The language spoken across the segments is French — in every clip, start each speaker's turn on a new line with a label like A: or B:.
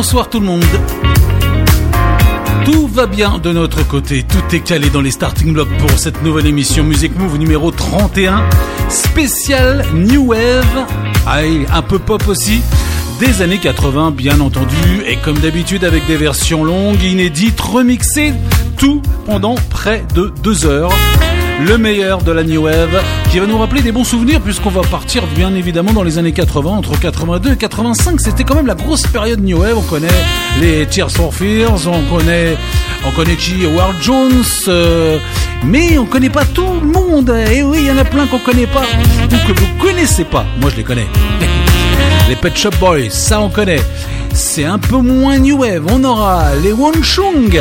A: Bonsoir tout le monde. Tout va bien de notre côté, tout est calé dans les starting blocks pour cette nouvelle émission Music Move numéro 31, spécial New Wave, ah, un peu pop aussi, des années 80 bien entendu, et comme d'habitude avec des versions longues, inédites, remixées, tout pendant près de deux heures le meilleur de la New Wave, qui va nous rappeler des bons souvenirs puisqu'on va partir bien évidemment dans les années 80, entre 82 et 85. C'était quand même la grosse période New Wave. On connaît les Tears for Fears, on connaît, on connaît qui Ward Jones, euh, mais on connaît pas tout le monde. Et oui, il y en a plein qu'on connaît pas ou que vous connaissez pas. Moi, je les connais. Les Pet Shop Boys, ça on connaît c'est un peu moins new wave. On aura les Wonchung,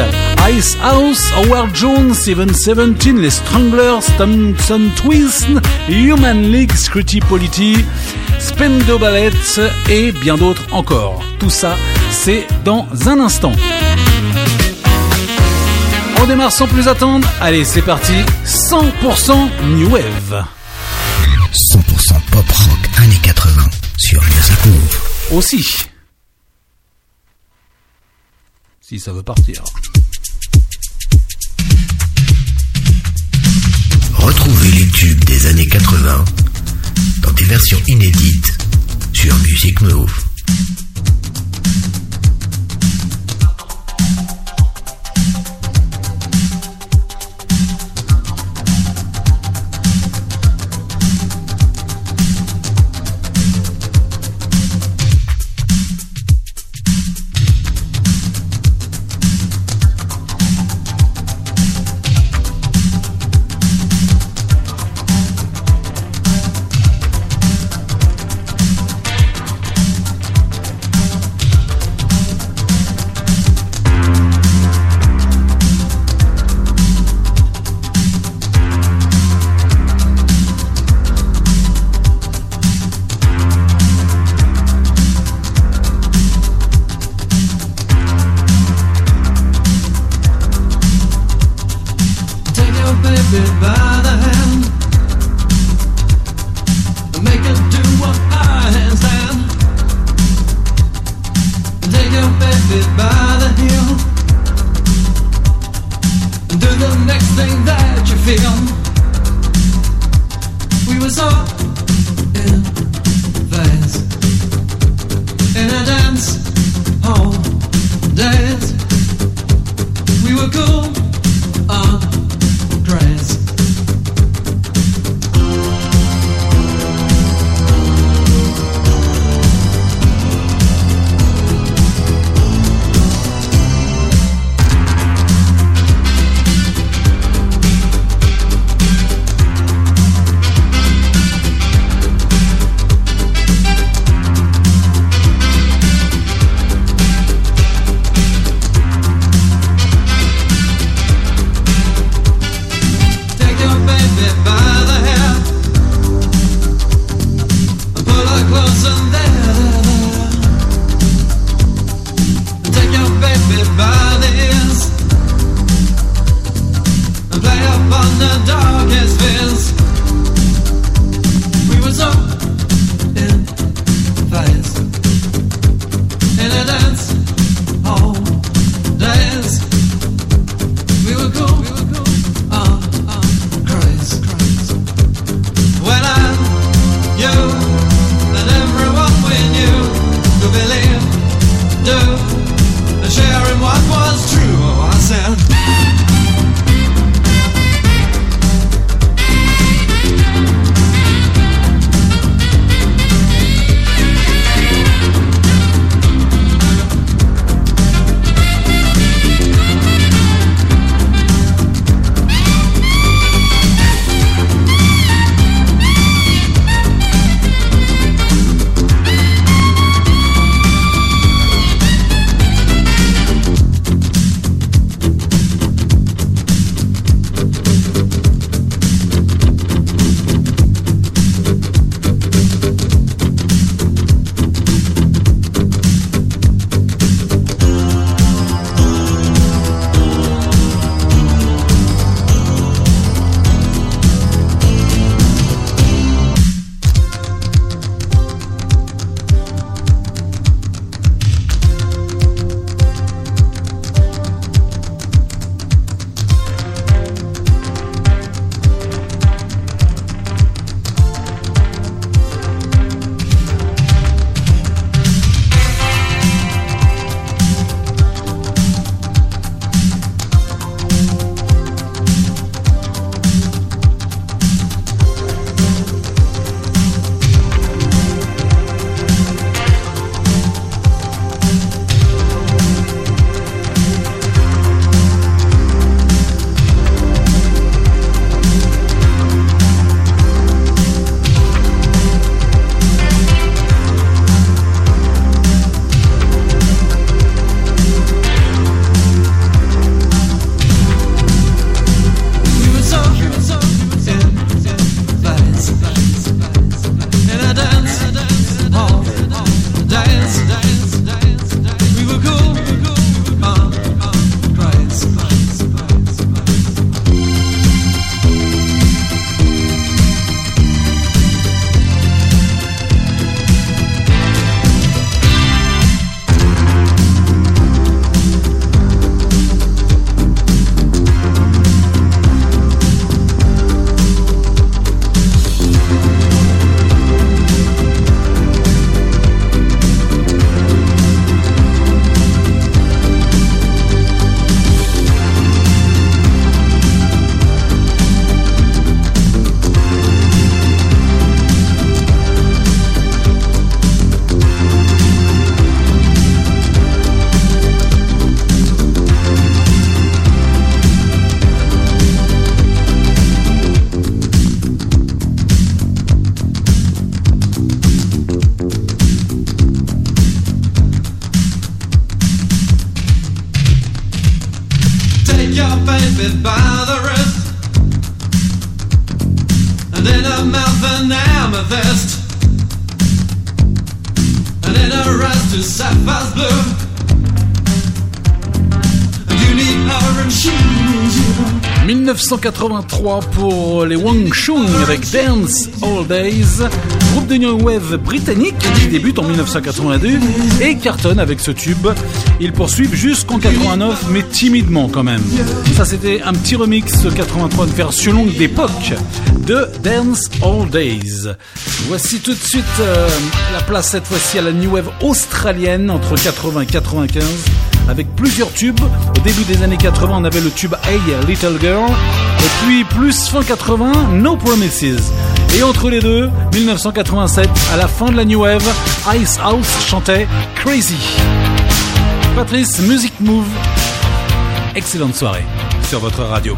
A: Ice House, Howard Jones, Even Seventeen, les Stranglers, Thompson Twist, Human League, Scrutty Polity, Spendo Ballet et bien d'autres encore. Tout ça, c'est dans un instant. On démarre sans plus attendre. Allez, c'est parti. 100% New Wave.
B: 100% pop rock années 80 sur Music Move.
A: Aussi si ça veut partir.
B: Retrouvez les tubes des années 80 dans des versions inédites sur Music Move.
A: 1983 pour les Wang Chung avec Dance All Days, groupe de new wave britannique qui débute en 1982 et cartonne avec ce tube. Ils poursuivent jusqu'en 89 mais timidement quand même. Ça c'était un petit remix 83 de version longue d'époque de Dance All Days. Voici tout de suite euh, la place cette fois-ci à la new wave australienne entre 80 et 95 avec plusieurs tubes. Au début des années 80, on avait le tube Hey Little Girl, et puis plus fin 80, No Promises. Et entre les deux, 1987, à la fin de la New Wave, Ice House chantait Crazy. Patrice, Music Move. Excellente soirée sur votre radio.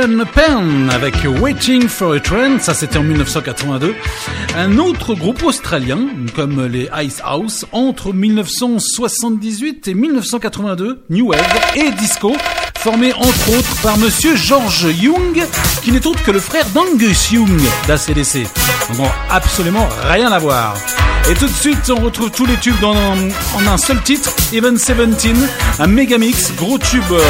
A: Sean Penn avec Waiting for a Trend, ça c'était en 1982. Un autre groupe australien, comme les Ice House, entre 1978 et 1982, New Wave et Disco, formé entre autres par monsieur George Young, qui n'est autre que le frère d'Angus Young d'ACDC. Donc absolument rien à voir. Et tout de suite, on retrouve tous les tubes dans, en un seul titre, Even 17, un méga mix, gros tube, euh,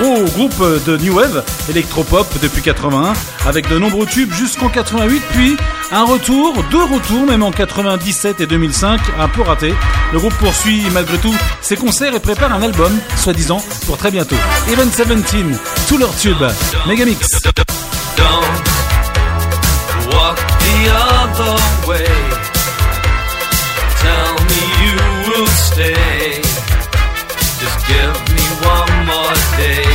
A: gros groupe de New Wave, électropop depuis 81, avec de nombreux tubes jusqu'en 88, puis un retour, deux retours, même en 97 et 2005, un peu raté. Le groupe poursuit malgré tout ses concerts et prépare un album, soi-disant, pour très bientôt. Even 17, tous leurs tubes, méga mix.
C: Tell me you will stay. Just give me one more day.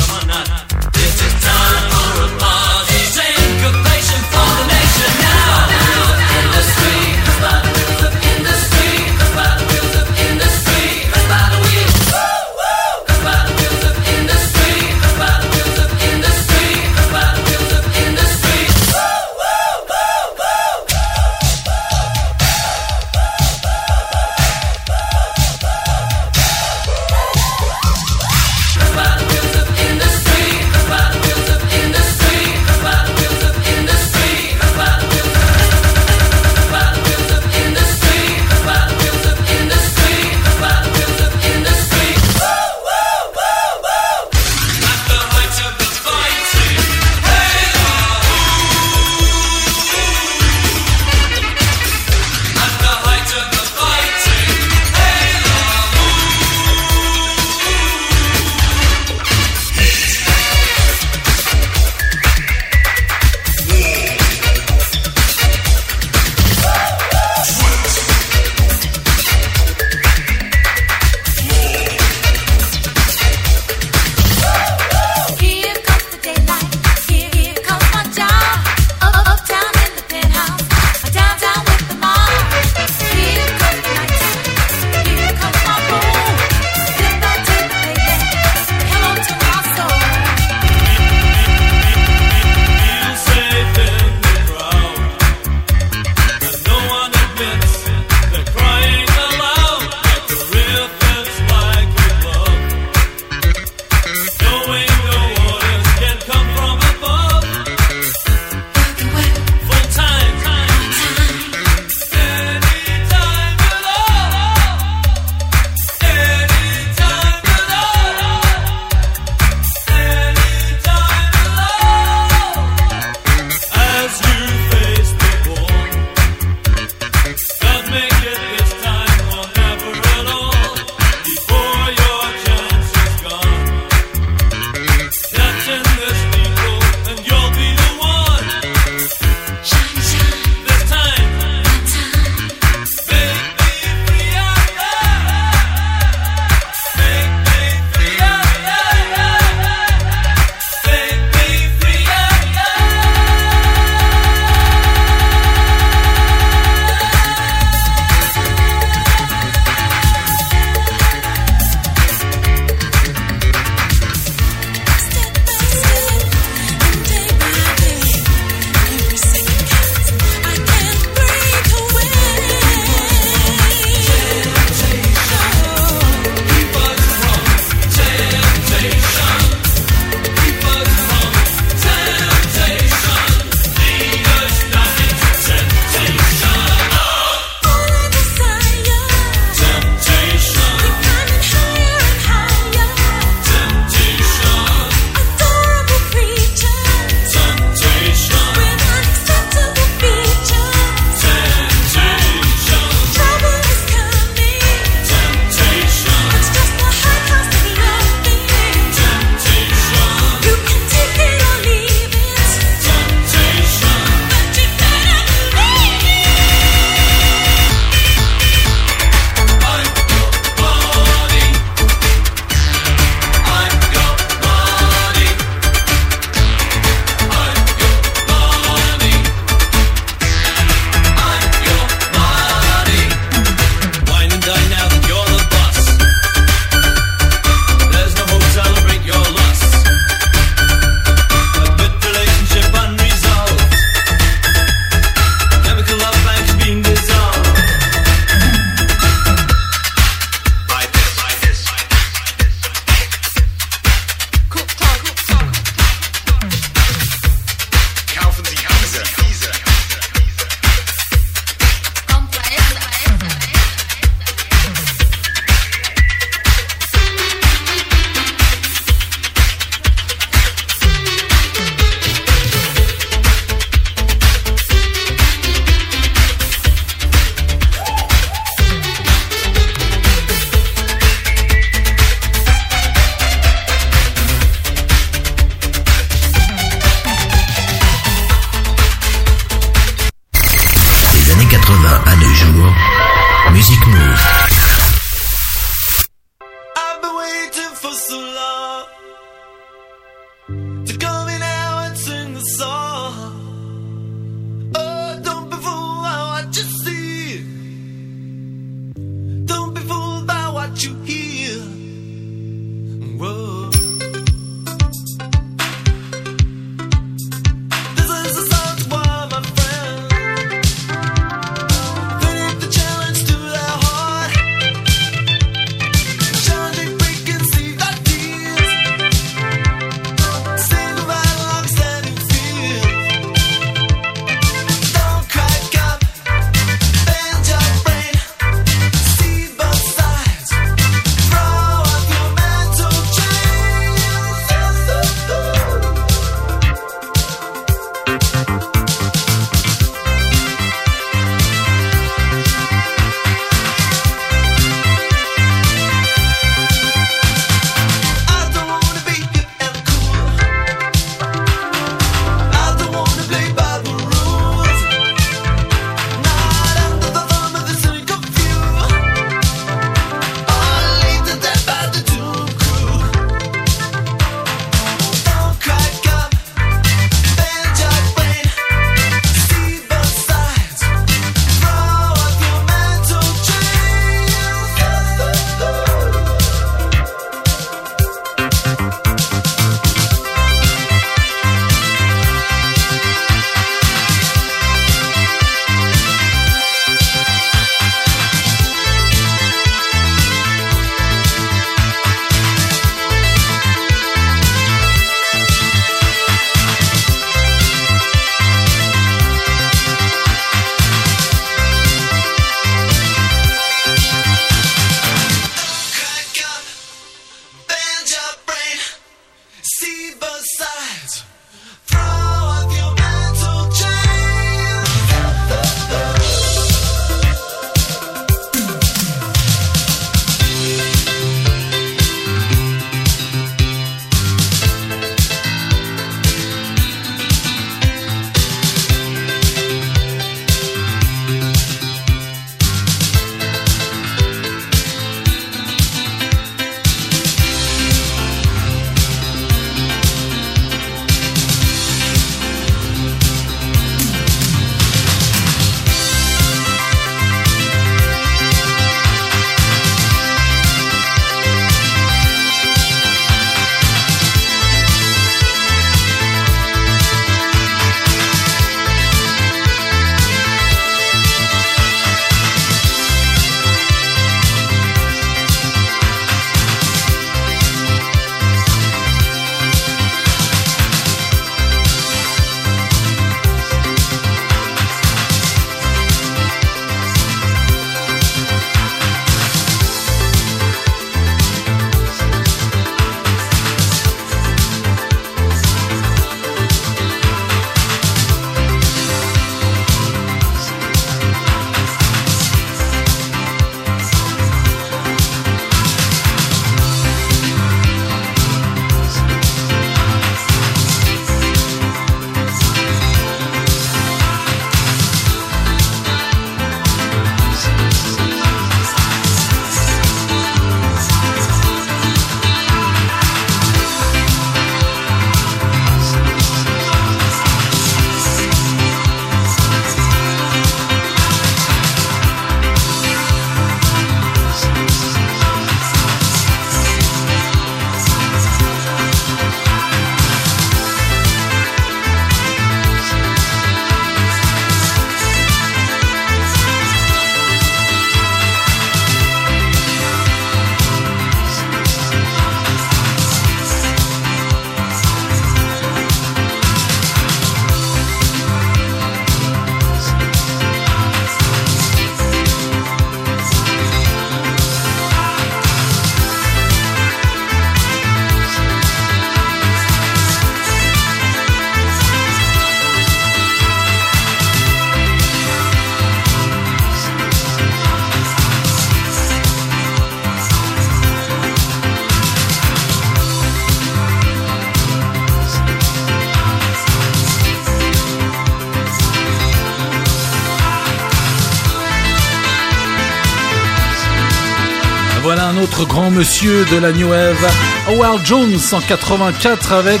D: Grand monsieur de la New Wave, Howard Jones en 84 avec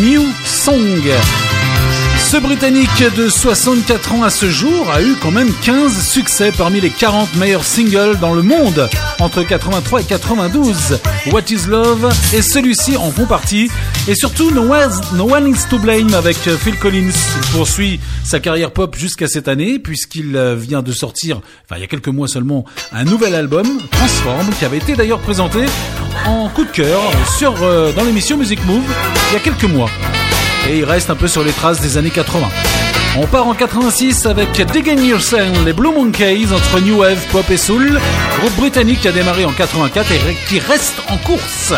D: New Song. Ce Britannique de 64 ans à ce jour a eu quand même 15 succès parmi les 40 meilleurs singles dans le monde entre 83 et 92. What is Love et celui-ci en font partie. Et surtout No, One is to Blame avec Phil Collins. Il poursuit sa carrière pop jusqu'à cette année puisqu'il vient de sortir, enfin il y a quelques mois seulement, un nouvel album, Transform, qui avait été d'ailleurs présenté en coup de cœur sur, euh, dans l'émission Music Move il y a quelques mois et il reste un peu sur les traces des années 80. On part en 86 avec Digging Yourself, les Blue Monkeys entre New Wave, Pop et Soul, groupe britannique qui a démarré en 84 et qui reste en course.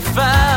E: fight.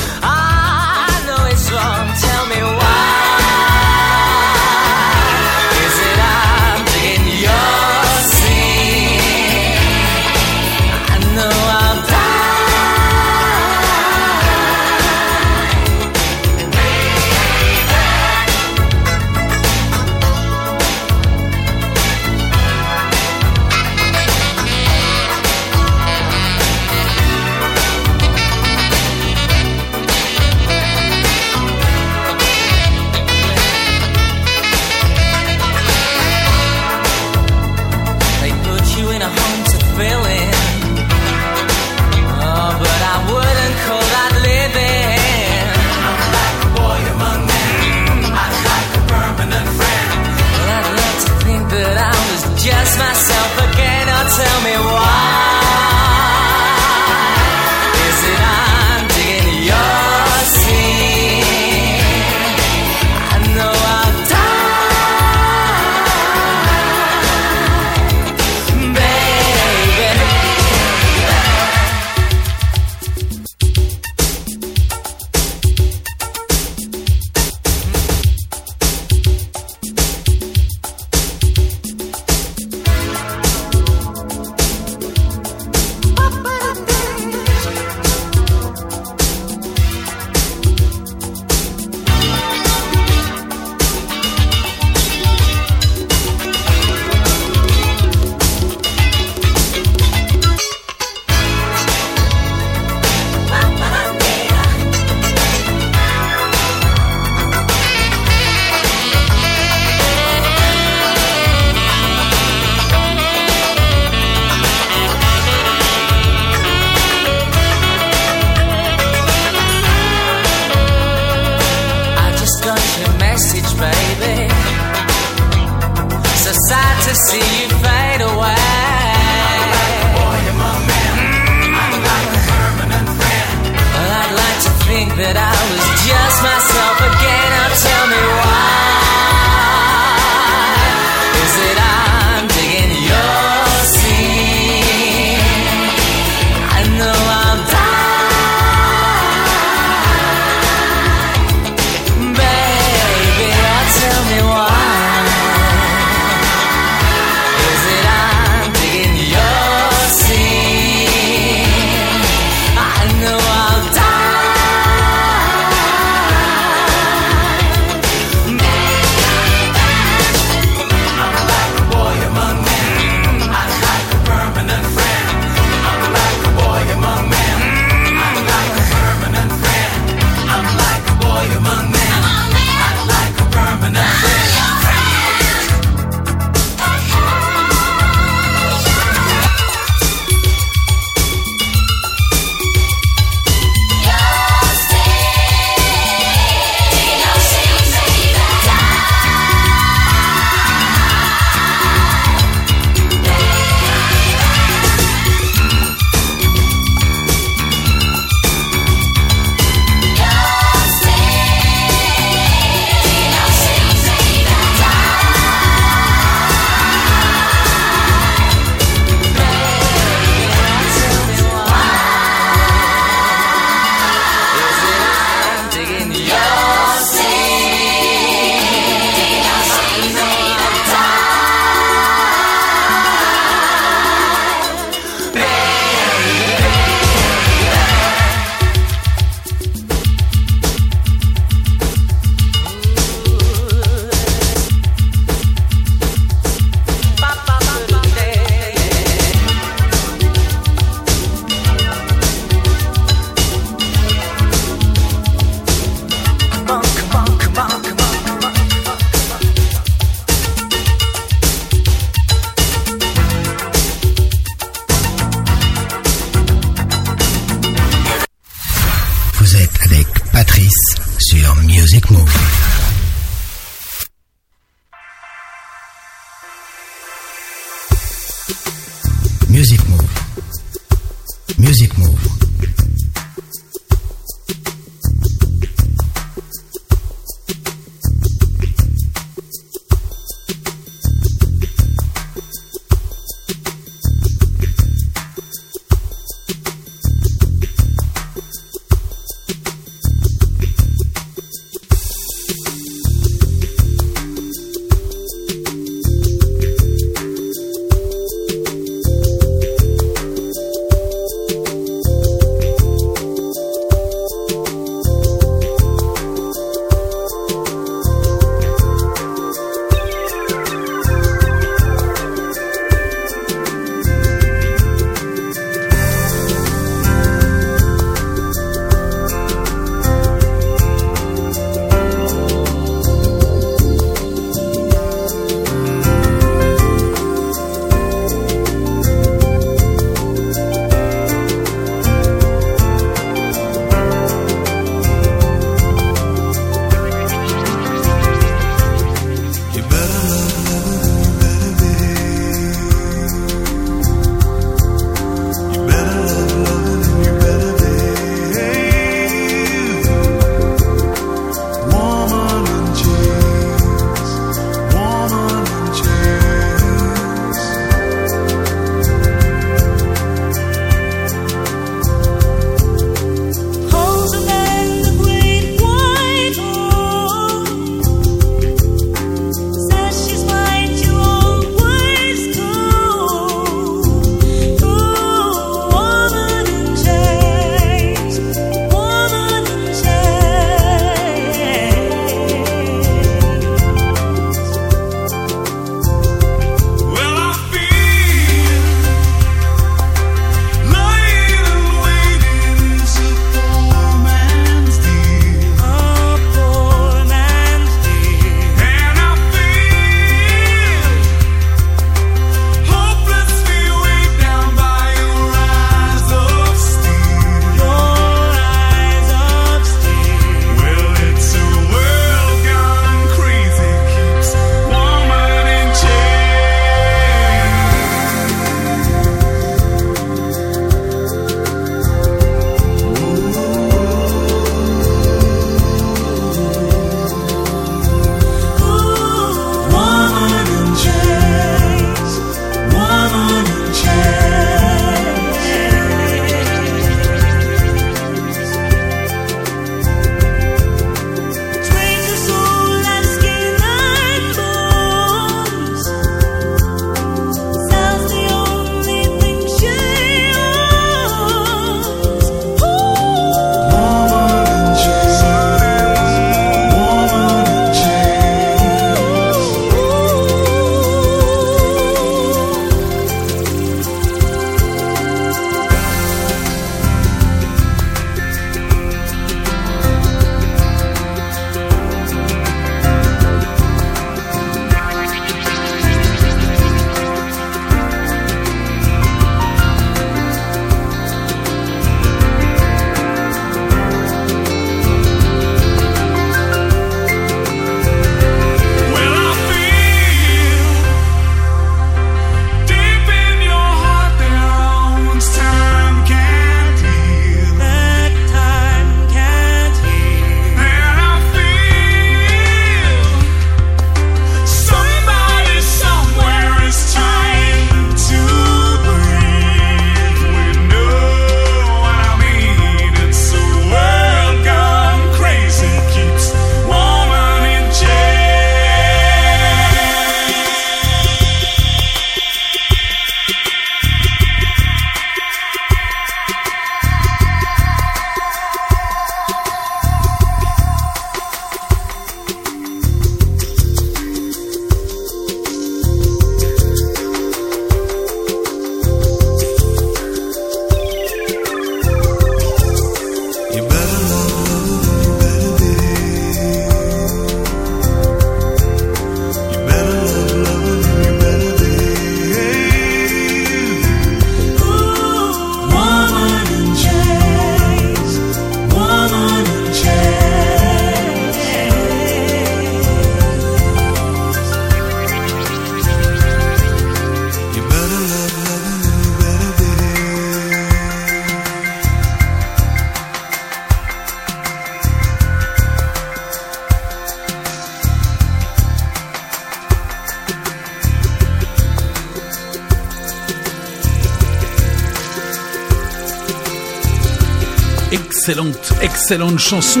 A: Excellente, chanson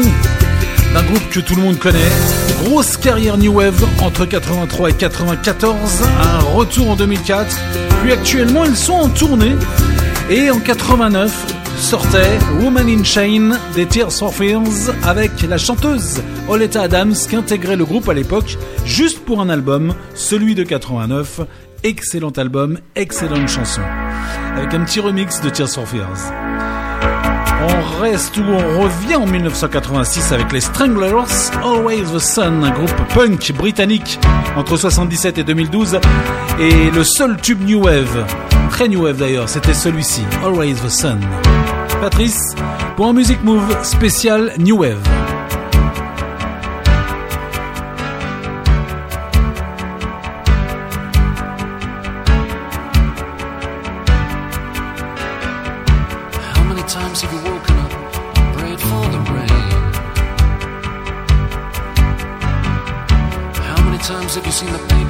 A: d'un groupe que tout le monde connaît. Grosse carrière New Wave entre 83 et 94, un retour en 2004, puis actuellement ils sont en tournée et en 89 sortait Woman in Chain des Tears for Fears avec la chanteuse Oleta Adams qui intégrait le groupe à l'époque juste pour un album, celui de 89. Excellent album, excellente chanson. Avec un petit remix de Tears for Fears. On reste ou on revient en 1986 avec les Stranglers, Always the Sun, un groupe punk britannique entre 77 et 2012, et le seul tube New Wave, très New Wave d'ailleurs, c'était celui-ci, Always the Sun. Patrice, pour un Music Move spécial New Wave.
E: in the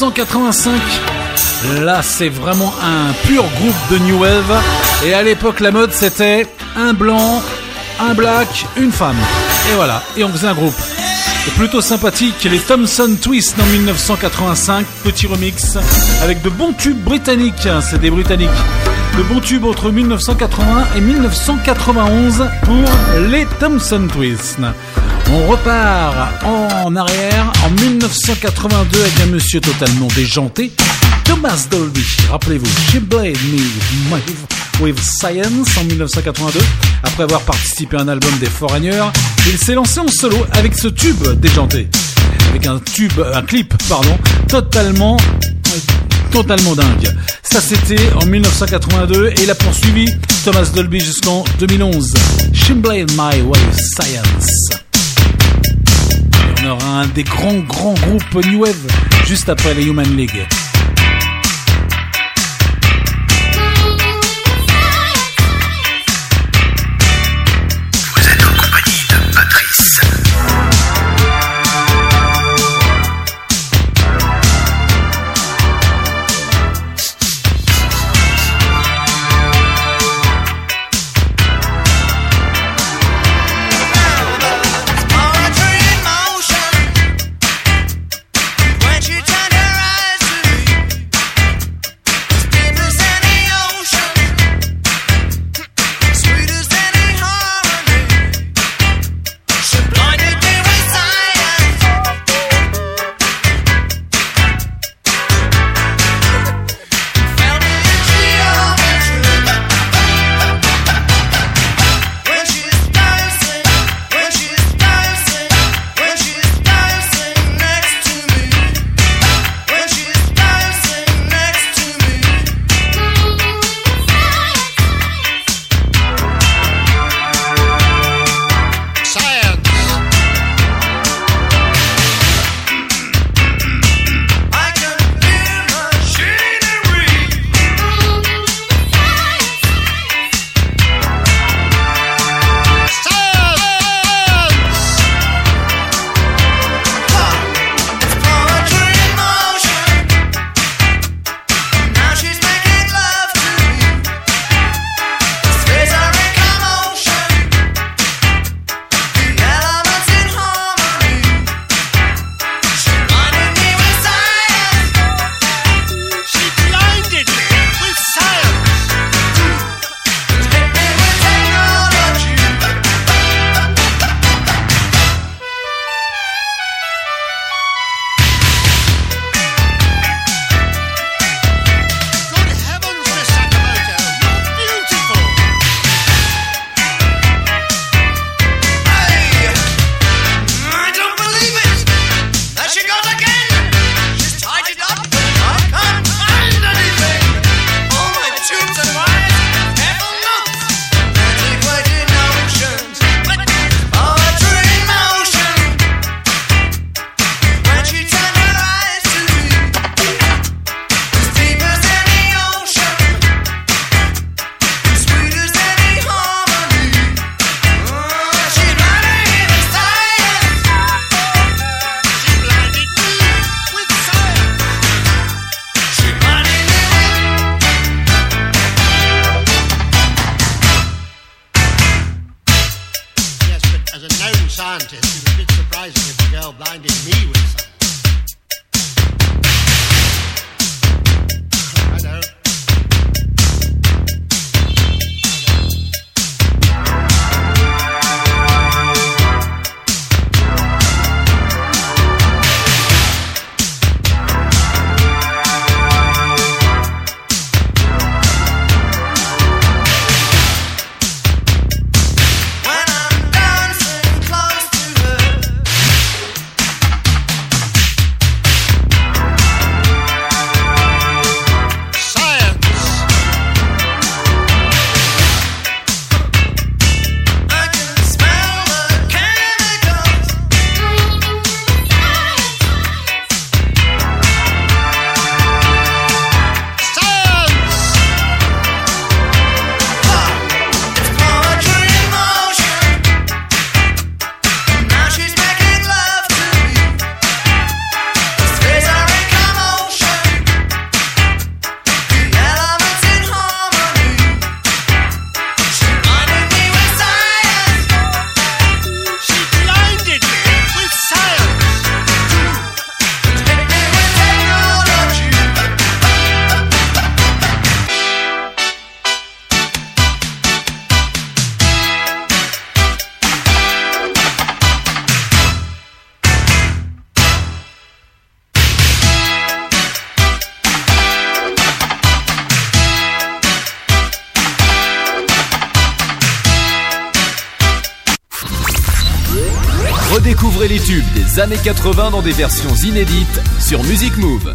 A: 1985. Là, c'est vraiment un pur groupe de New Wave. Et à l'époque, la mode, c'était un blanc, un black, une femme. Et voilà, et on faisait un groupe. Plutôt sympathique, les Thompson Twist en 1985, petit remix avec de bons tubes britanniques, c'est des britanniques. Le bon tube entre 1980 et 1991 pour les Thompson Twist. On repart en arrière en 1982 avec un monsieur totalement déjanté, Thomas Dolby. Rappelez-vous, She Blade Me with Science en 1982. Après avoir participé à un album des Foreigners, il s'est lancé en solo avec ce tube déjanté. Avec un tube, un clip, pardon, totalement totalement dingue. Ça c'était en 1982 et il a poursuivi Thomas Dolby jusqu'en 2011. Blade My Way Science un des grands, grands groupes New Wave juste après les Human League.
E: Années 80 dans des versions inédites sur Music Move.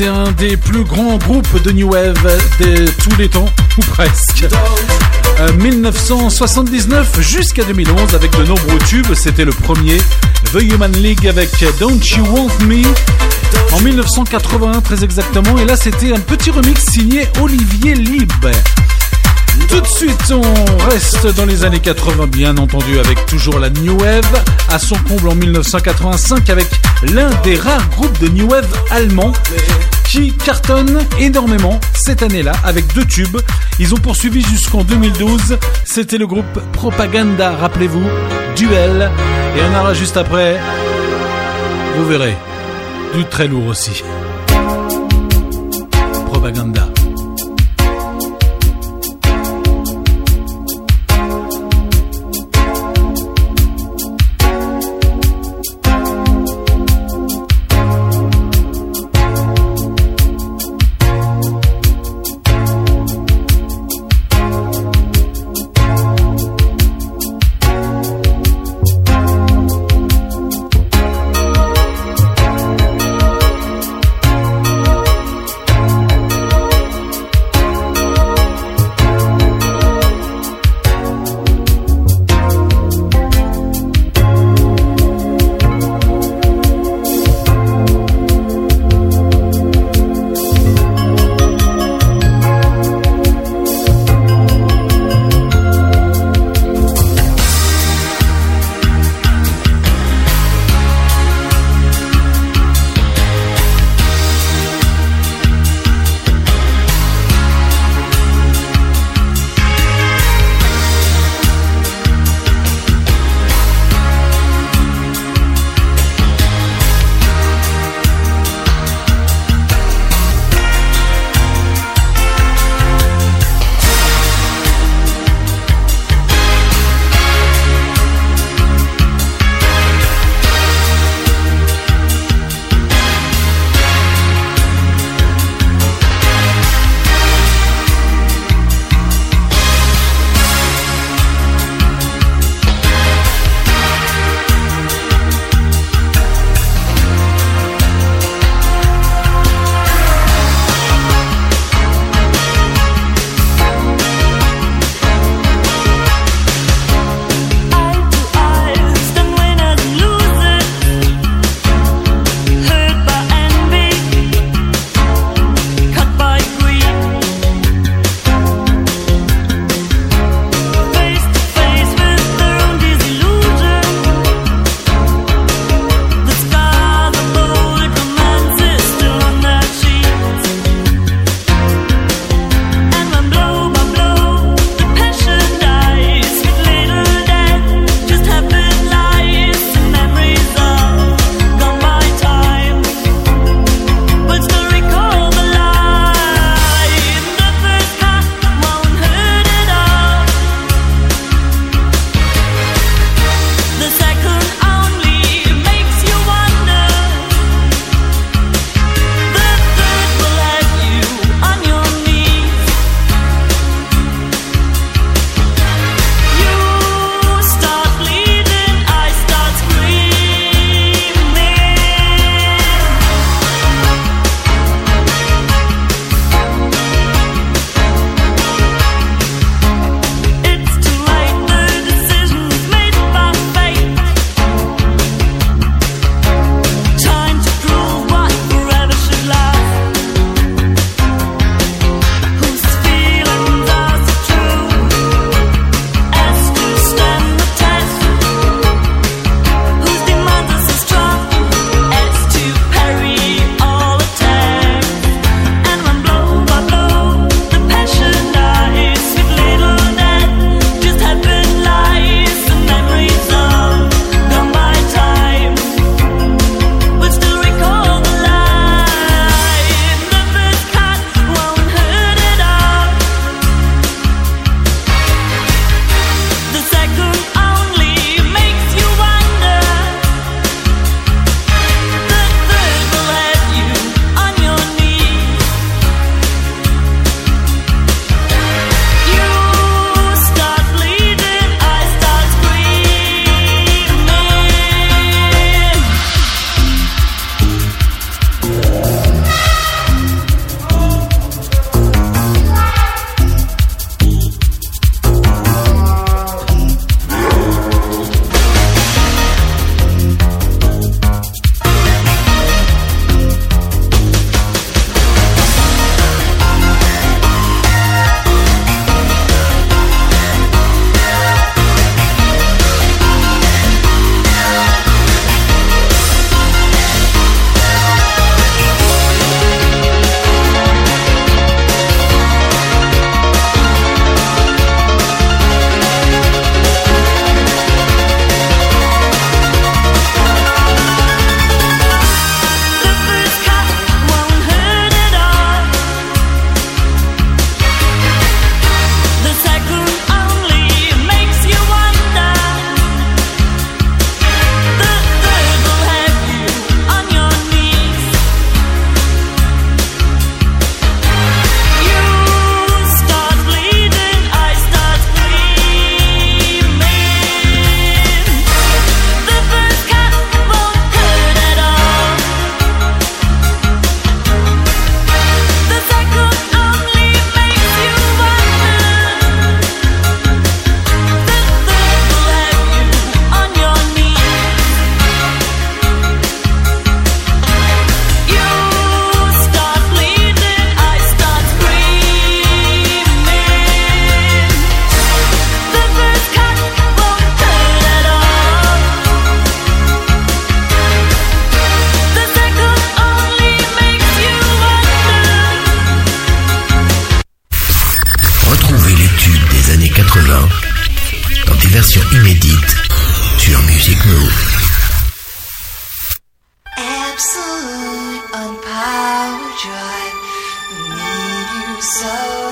A: C'était un des plus grands groupes de New Wave de tous les temps, ou presque. 1979 euh, jusqu'à 2011 avec de nombreux tubes, c'était le premier. The Human League avec Don't You Want Me en 1981 très exactement. Et là c'était un petit remix signé Olivier Lib. Tout de suite, on reste dans les années 80, bien entendu, avec toujours la New Wave, à son comble en 1985 avec l'un des rares groupes de New Wave allemands qui cartonne énormément cette année-là avec deux tubes. Ils ont poursuivi jusqu'en 2012. C'était le groupe Propaganda, rappelez-vous, Duel. Et on aura juste après, vous verrez, du très lourd aussi.
F: version inédite sur Music Move. Absolute on power drive, need you so.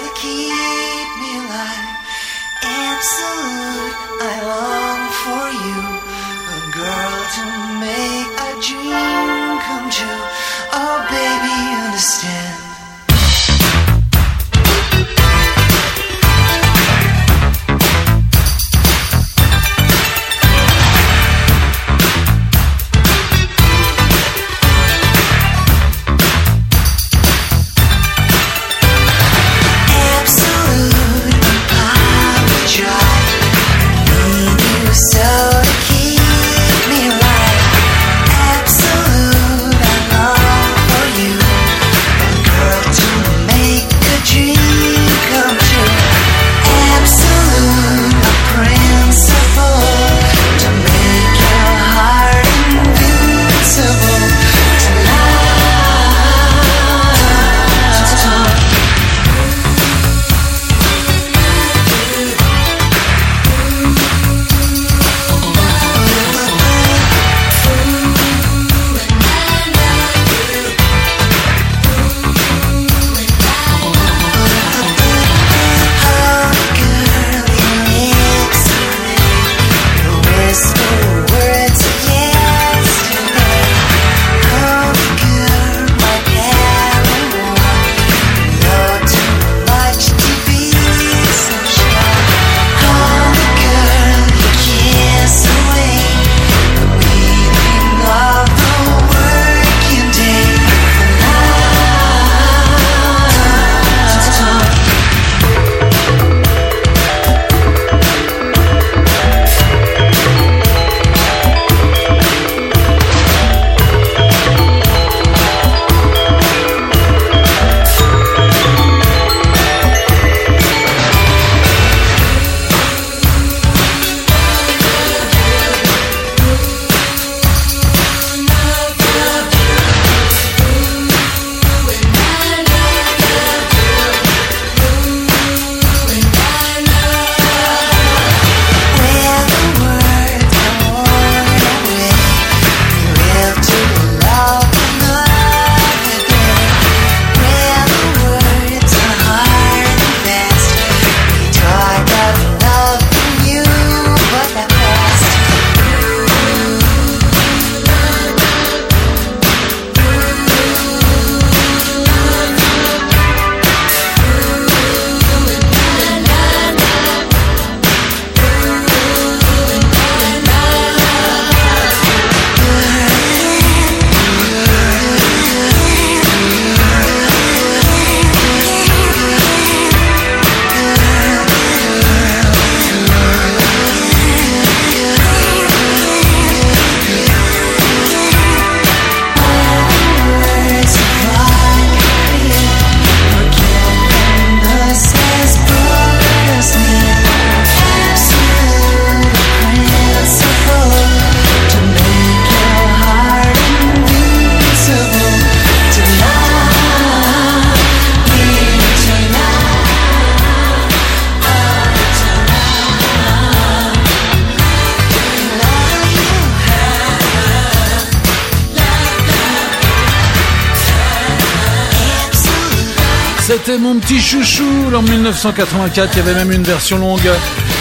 A: 1984. Il y avait même une version longue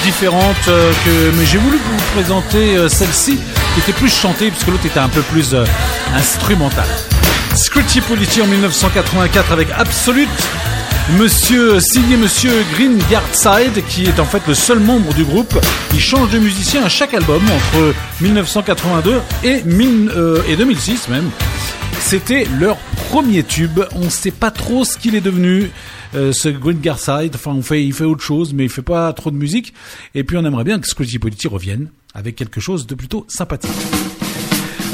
A: différente euh, mais j'ai voulu vous présenter euh, celle-ci qui était plus chantée puisque l'autre était un peu plus euh, instrumentale. Scritchy Polity en 1984 avec Absolute. Monsieur, signé Monsieur Green Yardside, qui est en fait le seul membre du groupe. Il change de musicien à chaque album entre 1982 et, mille- euh, et 2006 même. C'était leur premier tube. On ne sait pas trop ce qu'il est devenu. Euh, ce Green Garside, enfin, on fait, il fait autre chose, mais il fait pas trop de musique. Et puis, on aimerait bien que Scrooge Polity revienne avec quelque chose de plutôt sympathique.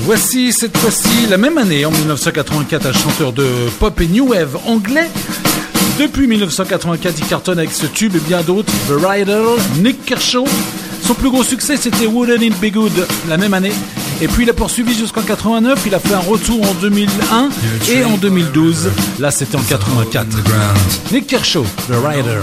A: Voici cette fois-ci la même année, en 1984, un chanteur de pop et new wave anglais. Depuis 1984, il cartonne avec ce tube et bien d'autres. The Rider, Nick Kershaw. Son plus gros succès, c'était Wouldn't It Be Good la même année. Et puis il a poursuivi jusqu'en 89. Il a fait un retour en 2001 et en 2012. Là, c'était en 84. Nick Kershaw, The Rider.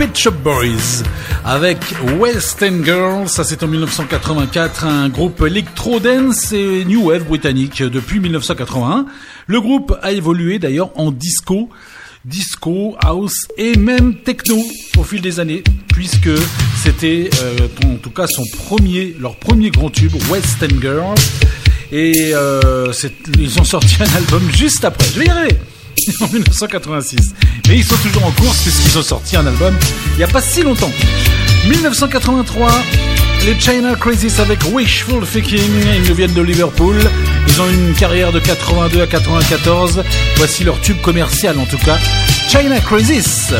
A: Pet Shop Boys avec West End Girls, ça c'est en 1984, un groupe electro-dance et new wave britannique depuis 1981. Le groupe a évolué d'ailleurs en disco, disco, house et même techno au fil des années, puisque c'était euh, en tout cas son premier, leur premier grand tube, West End Girls. Et euh, ils ont sorti un album juste après. Je vais y arriver en 1986. Mais ils sont toujours en course puisqu'ils ont sorti un album il n'y a pas si longtemps. 1983, les China Crazies avec Wishful Thinking. Ils nous viennent de Liverpool. Ils ont une carrière de 82 à 94. Voici leur tube commercial en tout cas. China Crazies.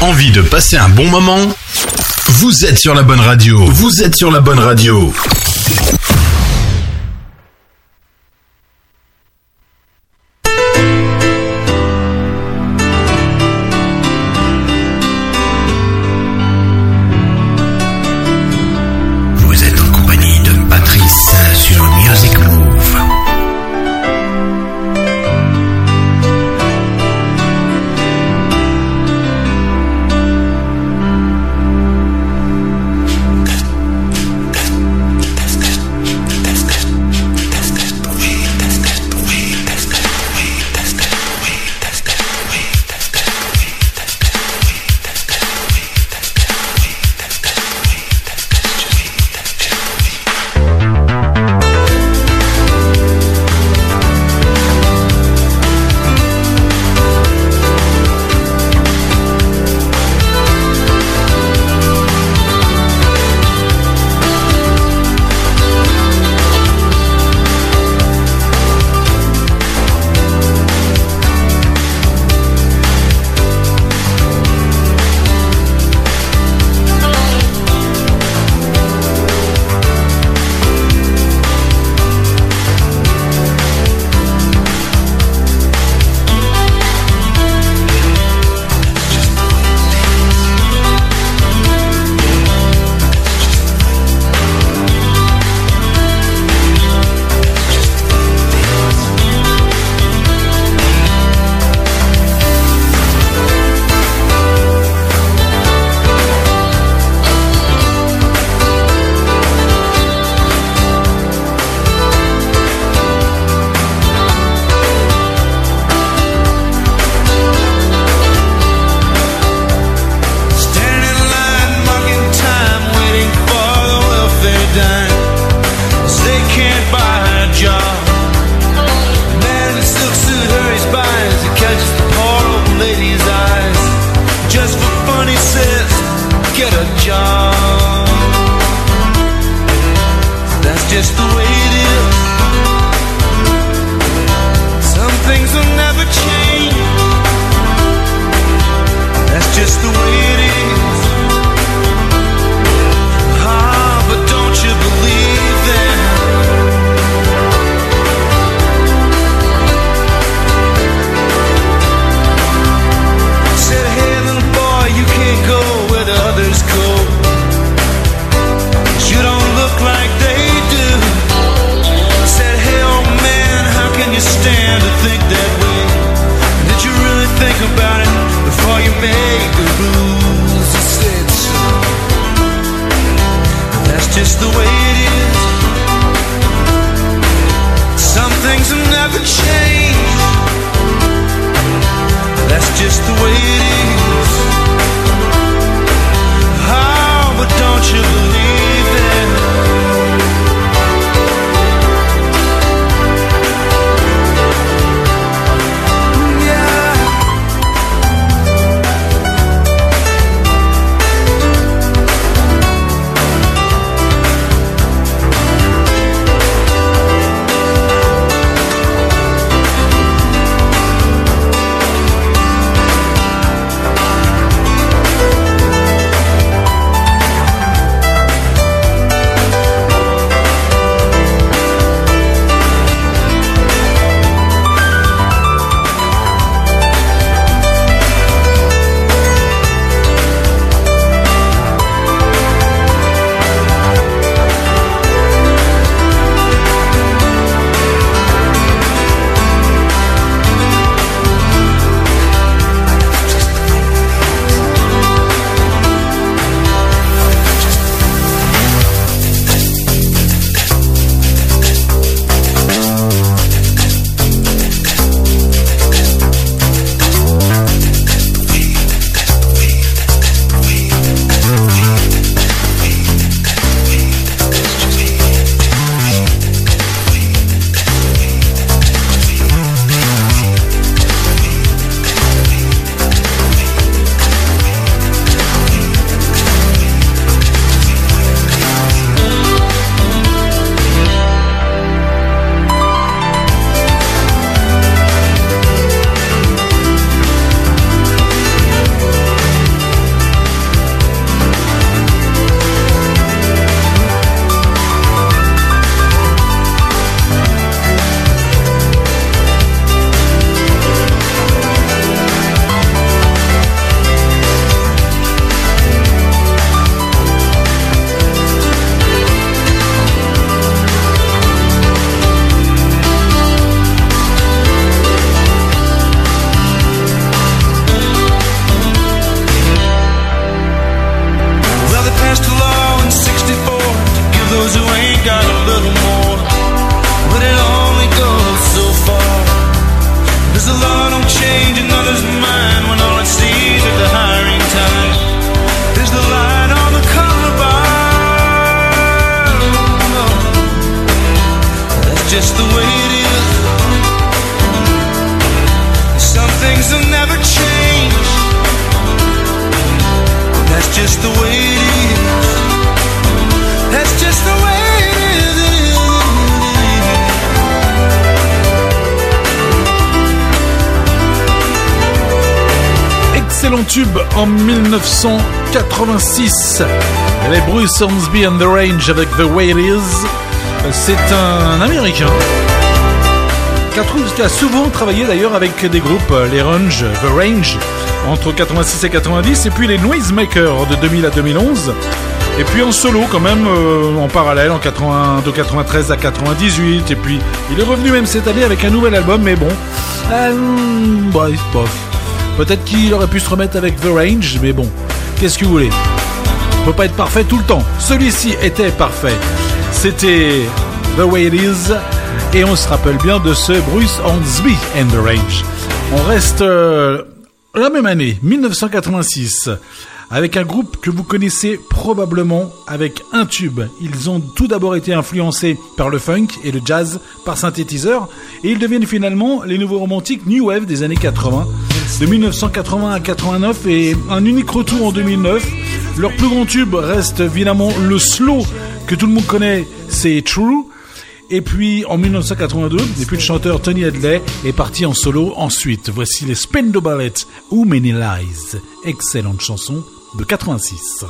G: Envie de passer un bon moment? Vous êtes sur la bonne radio. Vous êtes sur la bonne radio.
A: 1986. Les Bruce Hornsby and the Range avec The Way It Is. C'est un américain qui a, souvent travaillé d'ailleurs avec des groupes, euh, les Range, The Range, entre 86 et 90, et puis les Noisemakers de 2000 à 2011. Et puis en solo quand même, euh, en parallèle, en 80, de 93 à 98. Et puis il est revenu même cette année avec un nouvel album, mais bon, euh, bof. Peut-être qu'il aurait pu se remettre avec The Range, mais bon, qu'est-ce que vous voulez On peut pas être parfait tout le temps. Celui-ci était parfait. C'était The Way It Is, et on se rappelle bien de ce Bruce Hornsby and The Range. On reste euh, la même année, 1986, avec un groupe que vous connaissez probablement avec un tube. Ils ont tout d'abord été influencés par le funk et le jazz par synthétiseur, et ils deviennent finalement les nouveaux romantiques New Wave des années 80, de 1980 à 89, et un unique retour en 2009. Leur plus grand tube reste évidemment le slow que tout le monde connaît, c'est True. Et puis en 1982, et puis le chanteur Tony Hadley est parti en solo ensuite. Voici les Spendo Ballet ou Many Lies. Excellente chanson de 86.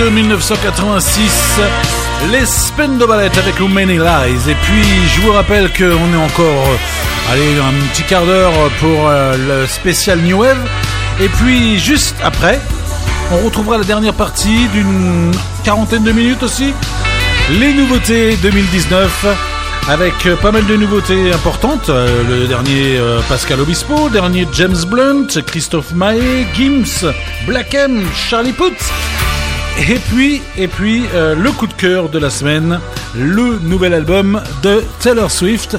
H: De 1986, les Spendo Ballet avec Many Lies. Et puis, je vous rappelle qu'on est encore, euh, allez, un petit quart d'heure pour euh, le spécial New Wave. Et puis, juste après, on retrouvera la dernière partie d'une quarantaine de minutes aussi. Les nouveautés 2019 avec euh, pas mal de nouveautés importantes. Le dernier Pascal Obispo, dernier James Blunt, Christophe Maé, Gims, Black M, Charlie Puth. Et puis, et puis euh, le coup de cœur de la semaine, le nouvel album de Taylor Swift.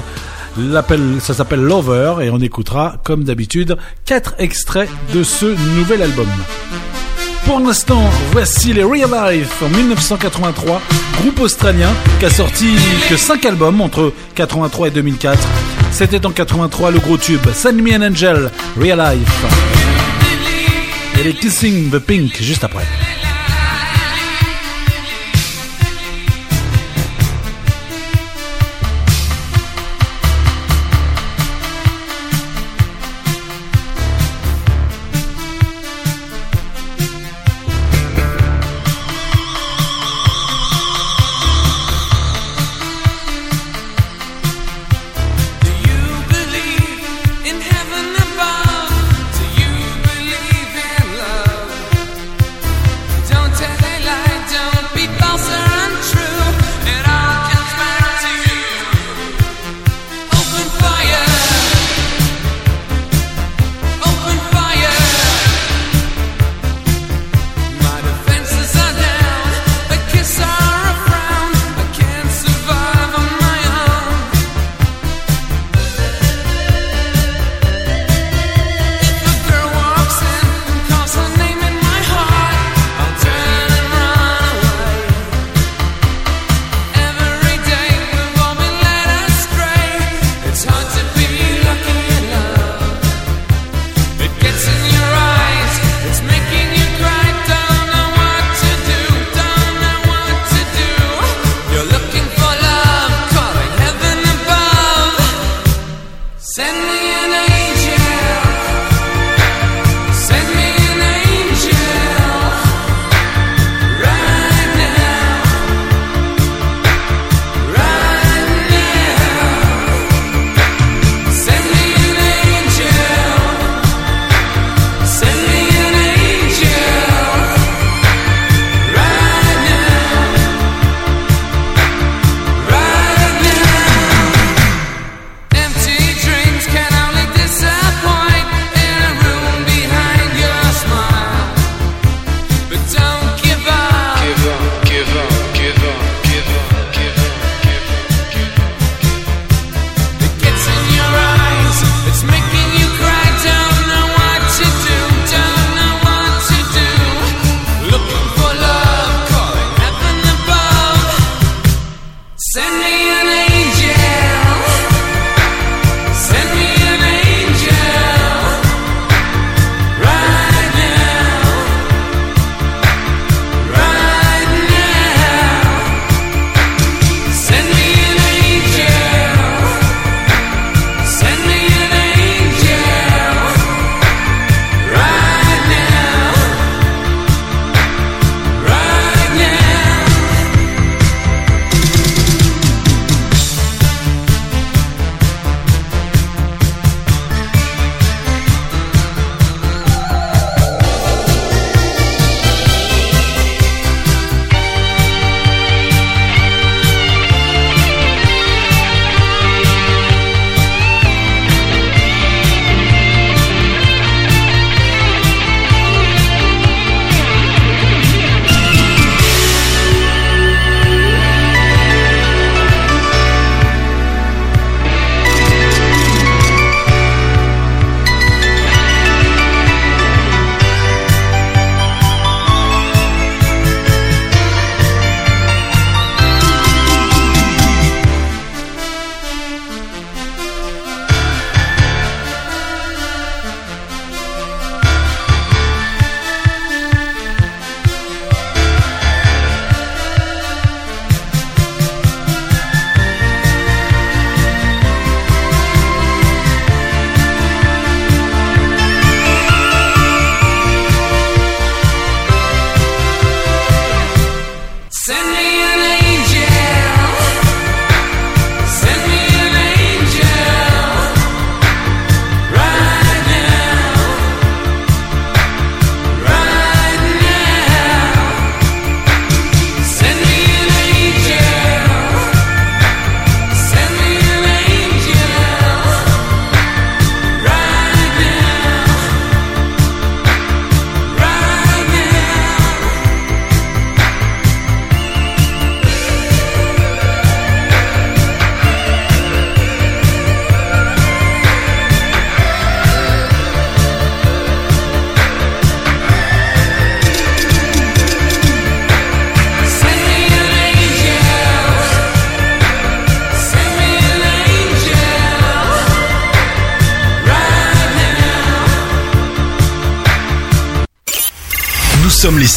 H: Ça s'appelle Lover et on écoutera, comme d'habitude, quatre extraits de ce nouvel album. Pour l'instant, voici les Real Life en 1983, groupe australien qui a sorti que 5 albums entre 83 et 2004. C'était en 83 le gros tube Send Me an Angel, Real Life. Et les Kissing the Pink juste après.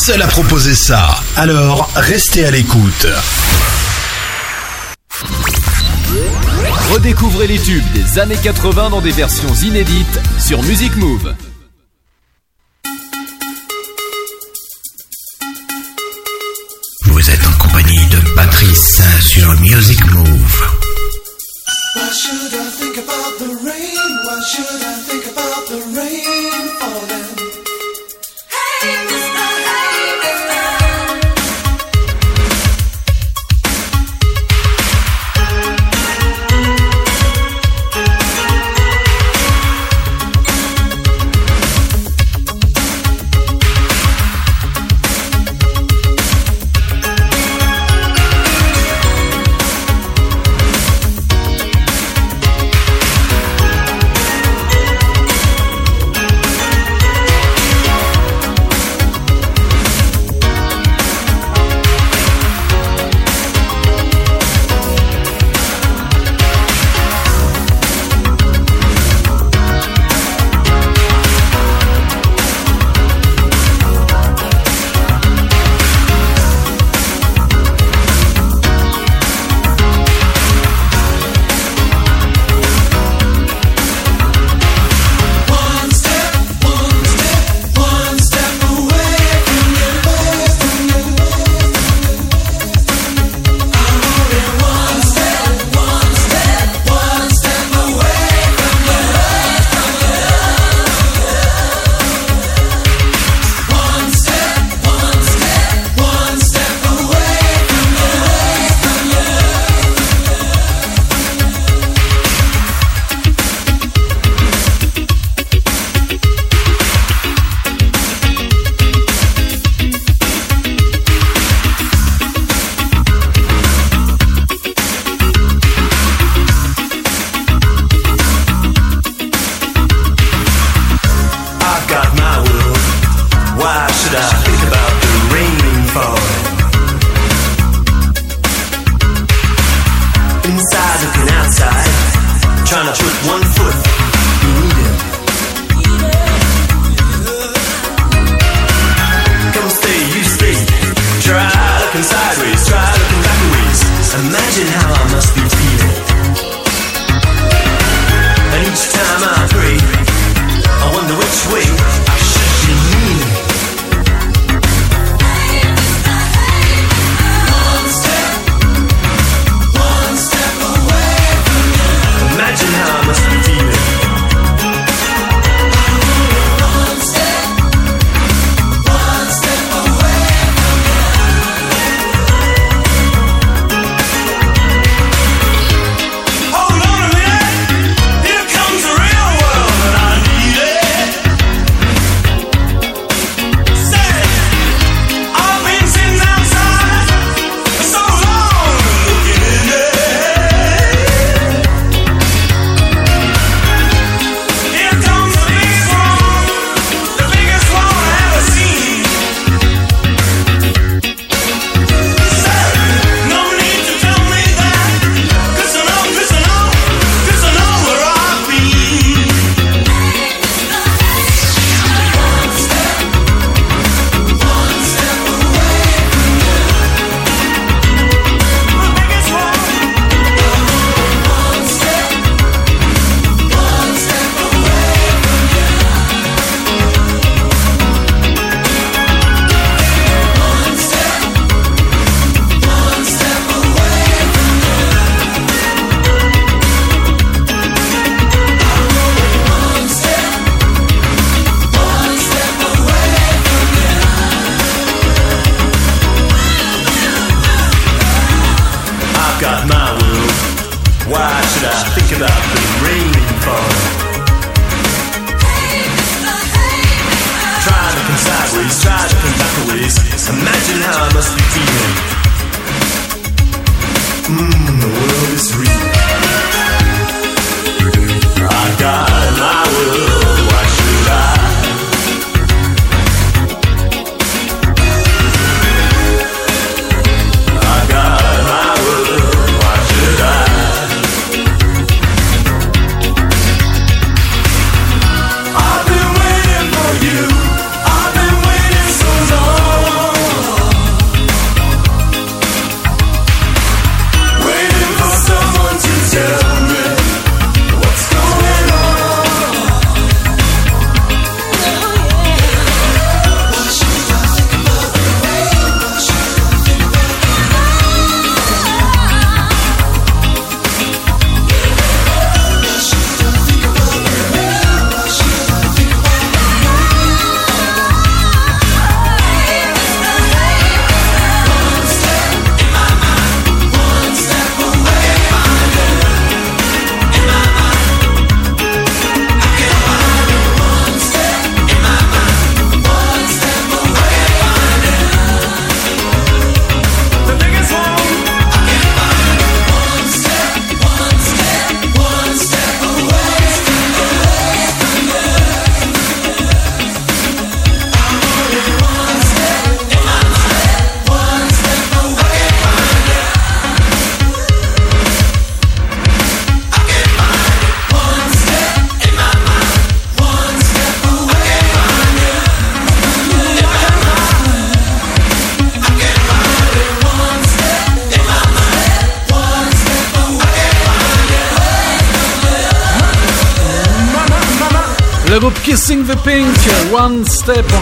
I: Seuls à proposer ça. Alors, restez à l'écoute.
J: Redécouvrez les tubes des années 80 dans des versions inédites sur Music Move.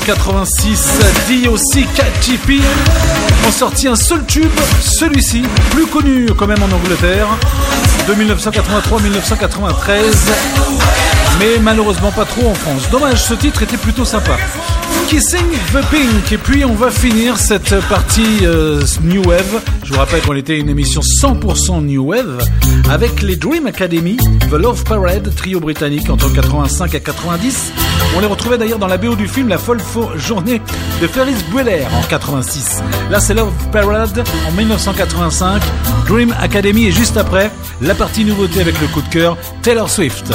A: 1986, D.O.C. KGP ont sorti un seul tube, celui-ci, plus connu quand même en Angleterre, de 1983-1993, mais malheureusement pas trop en France. Dommage, ce titre était plutôt sympa. Kissing the Pink. Et puis on va finir cette partie euh, New Wave. Je vous rappelle qu'on était une émission 100% New Wave avec les Dream Academy The Love Parade, trio britannique entre 85 et 90. On les retrouvait d'ailleurs dans la BO du film La folle journée de Ferris Bueller en 86. Là c'est Love Parade en 1985, Dream Academy et juste après la partie nouveauté avec le coup de cœur Taylor Swift.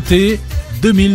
K: piloté 2000.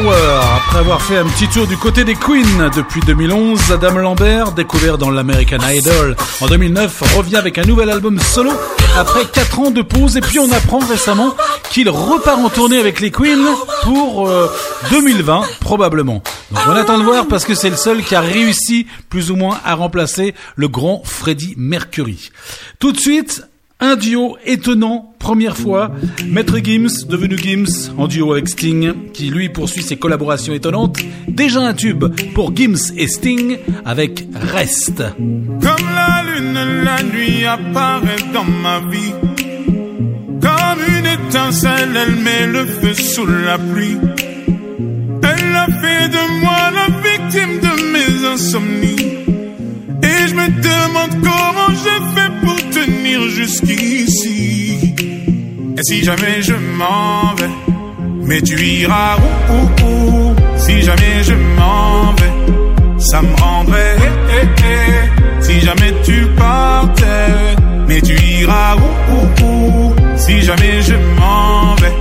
K: Après avoir fait un petit tour du côté des Queens depuis 2011, Adam Lambert, découvert dans l'American Idol en 2009, revient avec un nouvel album solo après 4 ans de pause. Et puis on apprend récemment qu'il repart en tournée avec les Queens pour euh, 2020 probablement. Donc on attend de voir parce que c'est le seul qui a réussi plus ou moins à remplacer le grand Freddie Mercury. Tout de suite, un duo étonnant, première fois. Maître Gims, devenu Gims, en duo avec Sting, qui lui poursuit ses collaborations étonnantes. Déjà un tube pour Gims et Sting avec Reste.
L: Comme la lune, la nuit apparaît dans ma vie. Comme une étincelle, elle met le feu sous la pluie. Elle a fait de moi la victime de mes insomnies. Et je me demande comment j'ai fait pour tenir jusqu'ici. Et si jamais je m'en vais, mais tu iras où, où, où? Si jamais je m'en vais, ça me rendrait. eh, eh, eh. Si jamais tu partais, mais tu iras où, où, Si jamais je m'en vais,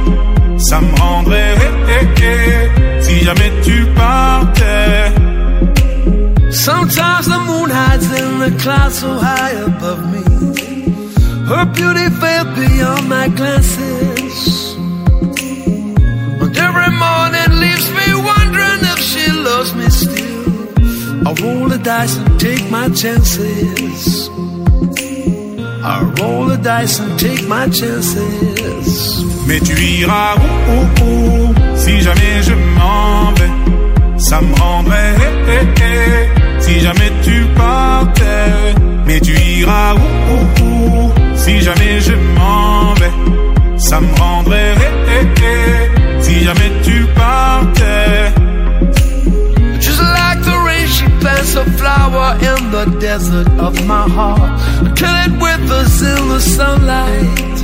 L: ça me rendrait. eh, eh, eh. Si jamais tu partais.
M: Sometimes the moon hides in the clouds so high above me. Her beauty veiled beyond my glances. Morning leaves me wondering if she loves me still. I roll the dice and take my chances. I roll the dice and take my chances.
L: Mais tu iras où, si jamais je m'en vais. Ça me rendrait eh, eh, eh, si jamais tu partais. Mais tu iras où? Si jamais je m'en vais. Ça me rendrait eh, eh, eh, si jamais tu partais.
M: Just like the rain, she plants a flower in the desert of my heart. Until it withers in the sunlight.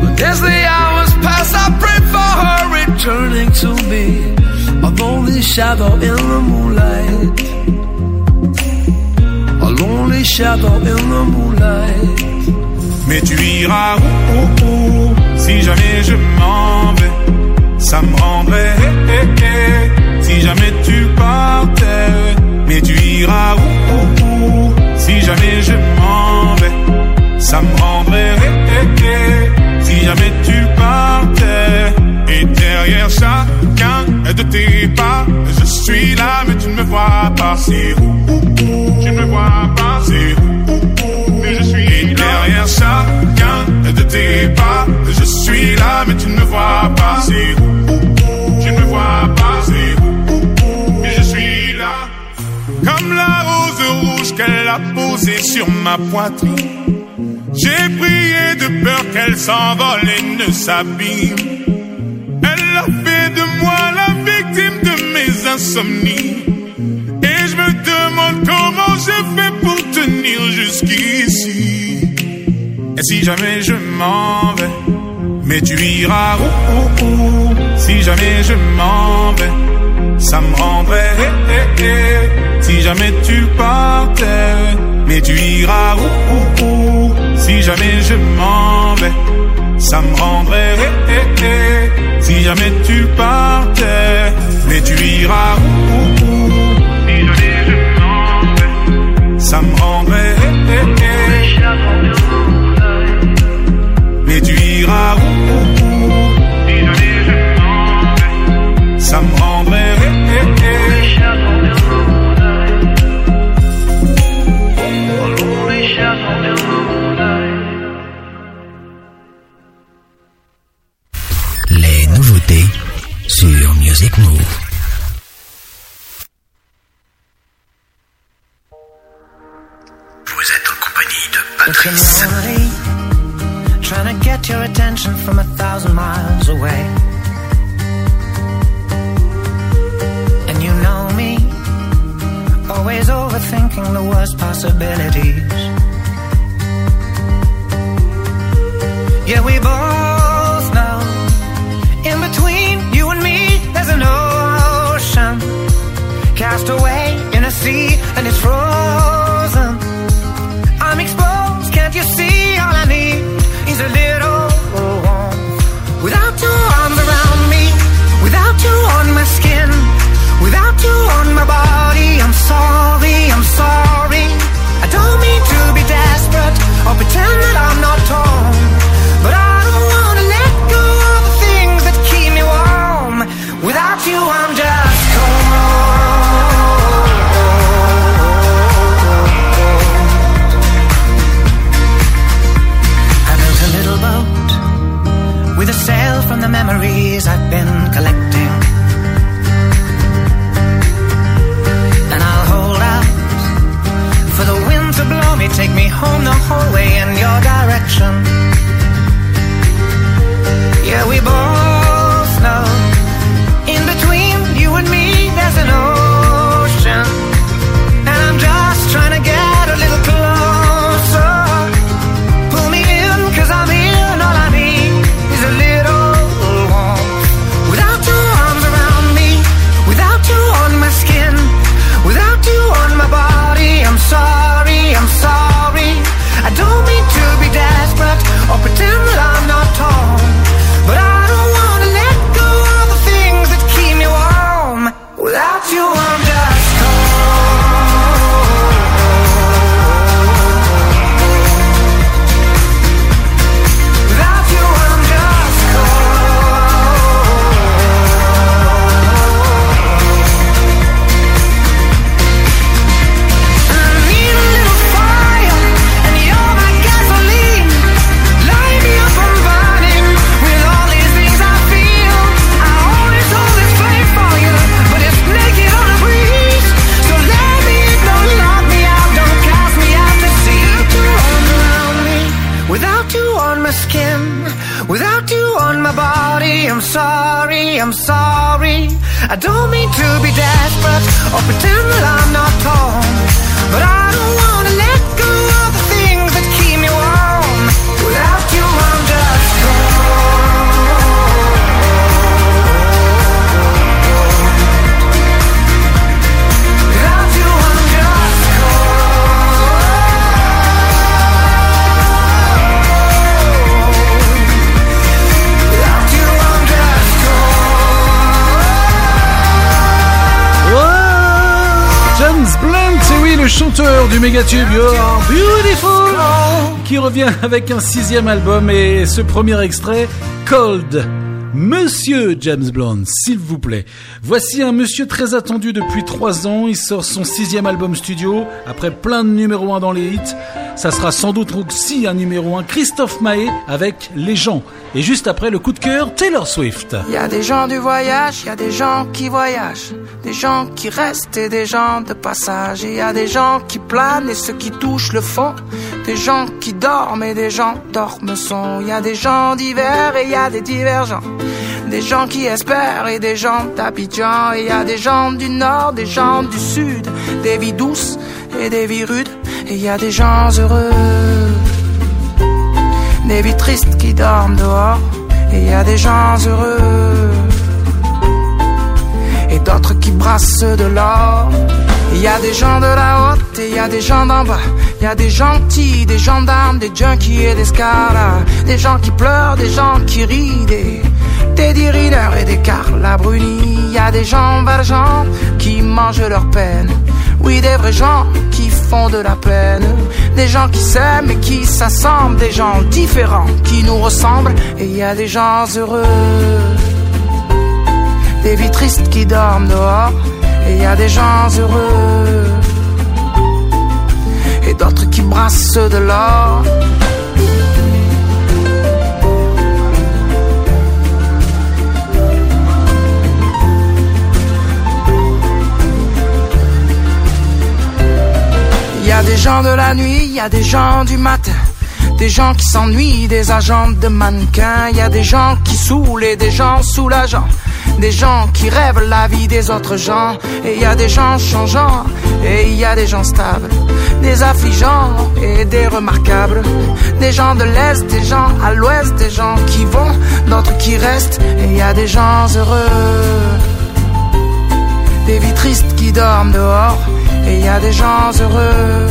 M: But as the hours pass, I pray for her returning to me. A lonely shadow in the moonlight. A lonely shadow in the moonlight.
L: Mais tu iras où, où, où si jamais je m'en vais. Ça me rendrait eh, eh, eh, si jamais tu partais. Mais tu iras où, si jamais je m'en vais. Ça me rendrait si jamais tu partais. Et derrière chacun de tes pas, je suis là, mais tu ne me vois pas. C'est tu ne me vois pas. C'est Derrière chacun de tes pas, je suis là, mais tu ne me vois pas. C'est tu ne me vois pas. C'est mais je suis là. Comme la rose rouge qu'elle a posée sur ma poitrine. J'ai prié de peur qu'elle s'envole et ne s'abîme. Elle a fait de moi la victime de mes insomnies. Et je me demande comment j'ai fait pour tenir jusqu'ici. Si jamais je m'en vais, mais tu iras où, où, où? Si jamais je m'en vais, ça me rendrait eh, eh, eh, Si jamais tu partais, mais tu iras où, où, Si jamais je m'en vais, ça me rendrait Si jamais tu partais, mais tu iras où, Si jamais je m'en vais, ça me rendrait mais tu iras où, ça me rendrait
A: le chanteur du Are Beautiful, qui revient avec un sixième album et ce premier extrait, Cold. Monsieur James Blunt, s'il vous plaît. Voici un monsieur très attendu depuis trois ans. Il sort son sixième album studio après plein de numéros 1 dans les hits. Ça sera sans doute aussi un numéro 1 Christophe Maé avec Les gens. Et juste après le coup de cœur, Taylor Swift.
F: Il y a des gens du voyage, il y a des gens qui voyagent, des gens qui restent et des gens de passage. Il y a des gens qui planent et ceux qui touchent le fond, des gens qui dorment et des gens dorment son. Il y a des gens divers et il y a des divergents, des gens qui espèrent et des gens d'Abidjan. Il y a des gens du nord, des gens du sud, des vies douces et des vies rudes. Et y a des gens heureux des vies tristes qui dorment dehors, et y a des gens heureux, et d'autres qui brassent de l'or. Il y a des gens de la haute et il y a des gens d'en bas. Il y a des gentils, des gendarmes, des junkies et des scaras. Des gens qui pleurent, des gens qui rient, des Teddy et des Carla Bruni. Il y a des gens valjean qui mangent leur peine. Oui, des vrais gens qui font de la peine. Des gens qui s'aiment et qui s'assemblent. Des gens différents qui nous ressemblent. Et il y a des gens heureux. Des vies tristes qui dorment dehors. Et il y a des gens heureux. Et d'autres qui brassent de l'or. Y a des gens de la nuit, y a des gens du matin. Des gens qui s'ennuient, des agents de mannequins. Y a des gens qui saoulent et des gens soulageants. Des gens qui rêvent la vie des autres gens. Et y a des gens changeants et y a des gens stables. Des affligeants et des remarquables. Des gens de l'Est, des gens à l'Ouest, des gens qui vont, d'autres qui restent. Et y a des gens heureux. Des vies tristes qui dorment dehors. Et y a des gens heureux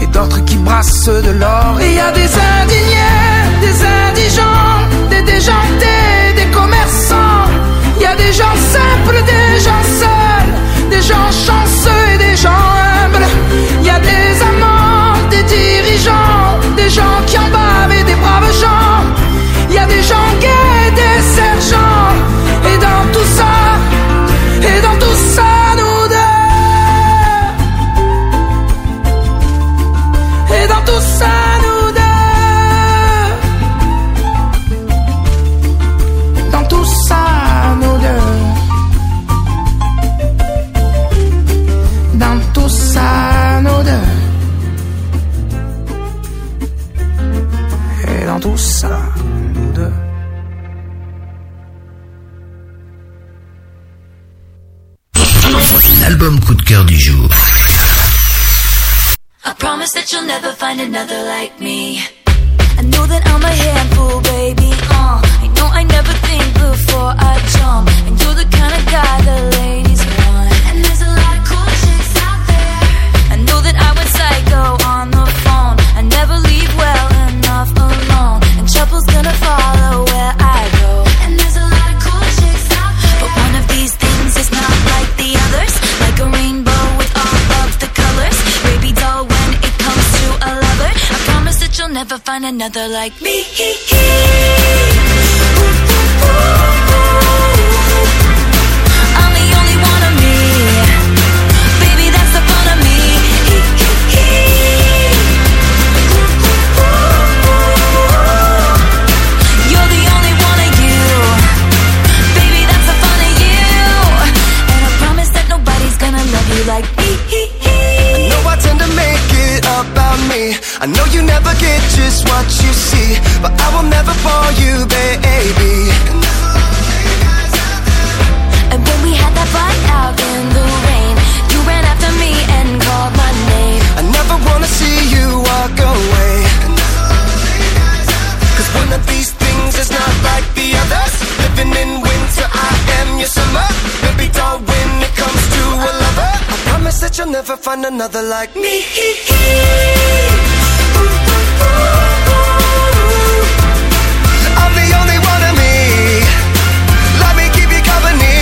F: et d'autres qui brassent de l'or. Et y a des indignés, des indigents, des déjantés, des commerçants. Y a des gens simples, des gens seuls, des gens chanceux et des gens humbles. Y a des amants,
E: cœur du jour.
N: I promise that you'll never find another like me. I know that I'm a handful, baby. Uh, I know I never think before I jump. And you're the kind of guy the ladies want. And there's a lot of cool chicks out there. I know that I went psycho on the phone. I never leave well enough alone. And trouble's gonna follow never find another like me. I'm the only one of me. Baby, that's the fun of me. You're the only one of you. Baby, that's the fun of you. And I promise that nobody's gonna love you like
O: about me. I know you never get just what you see But I will never fall you, baby. And when we had that fight out in the rain You
P: ran after me
O: and called my name. I never wanna
P: see you
O: walk away. Cause one
P: of these things is not like
O: the others. Living in winter, I am your summer. Baby,
P: don't promise that you'll never find another like me.
O: I'm the only one of me. Let me keep you company.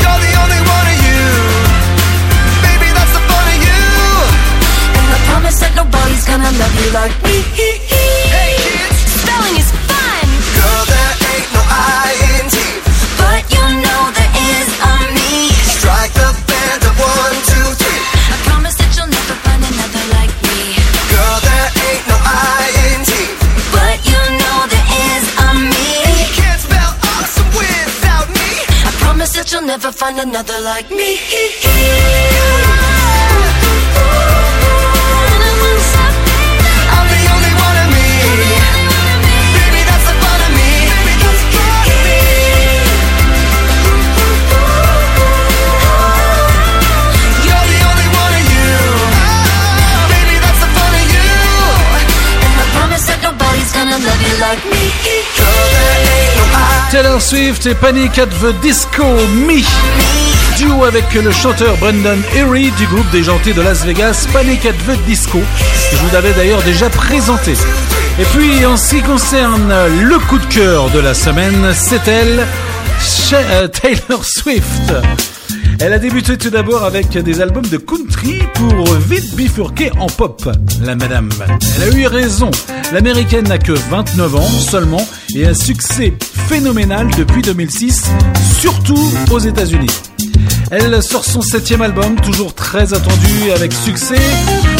O: You're the only one of you. Baby, that's the fun of you.
P: And I promise that nobody's gonna love you like me.
O: You'll never find another like me.
N: Taylor Swift et Panic at the Disco Me. Duo avec le chanteur Brendan Erie du groupe déjanté de Las Vegas Panic at the Disco. que Je vous l'avais d'ailleurs déjà présenté. Et puis en ce qui concerne le coup de cœur de la semaine, c'est elle, euh, Taylor Swift. Elle a débuté tout d'abord avec des albums de country pour vite bifurquer en pop. La madame, elle a eu raison. L'américaine n'a que 29 ans seulement et un succès phénoménal depuis 2006, surtout aux États-Unis. Elle sort son septième album, toujours très attendu avec succès.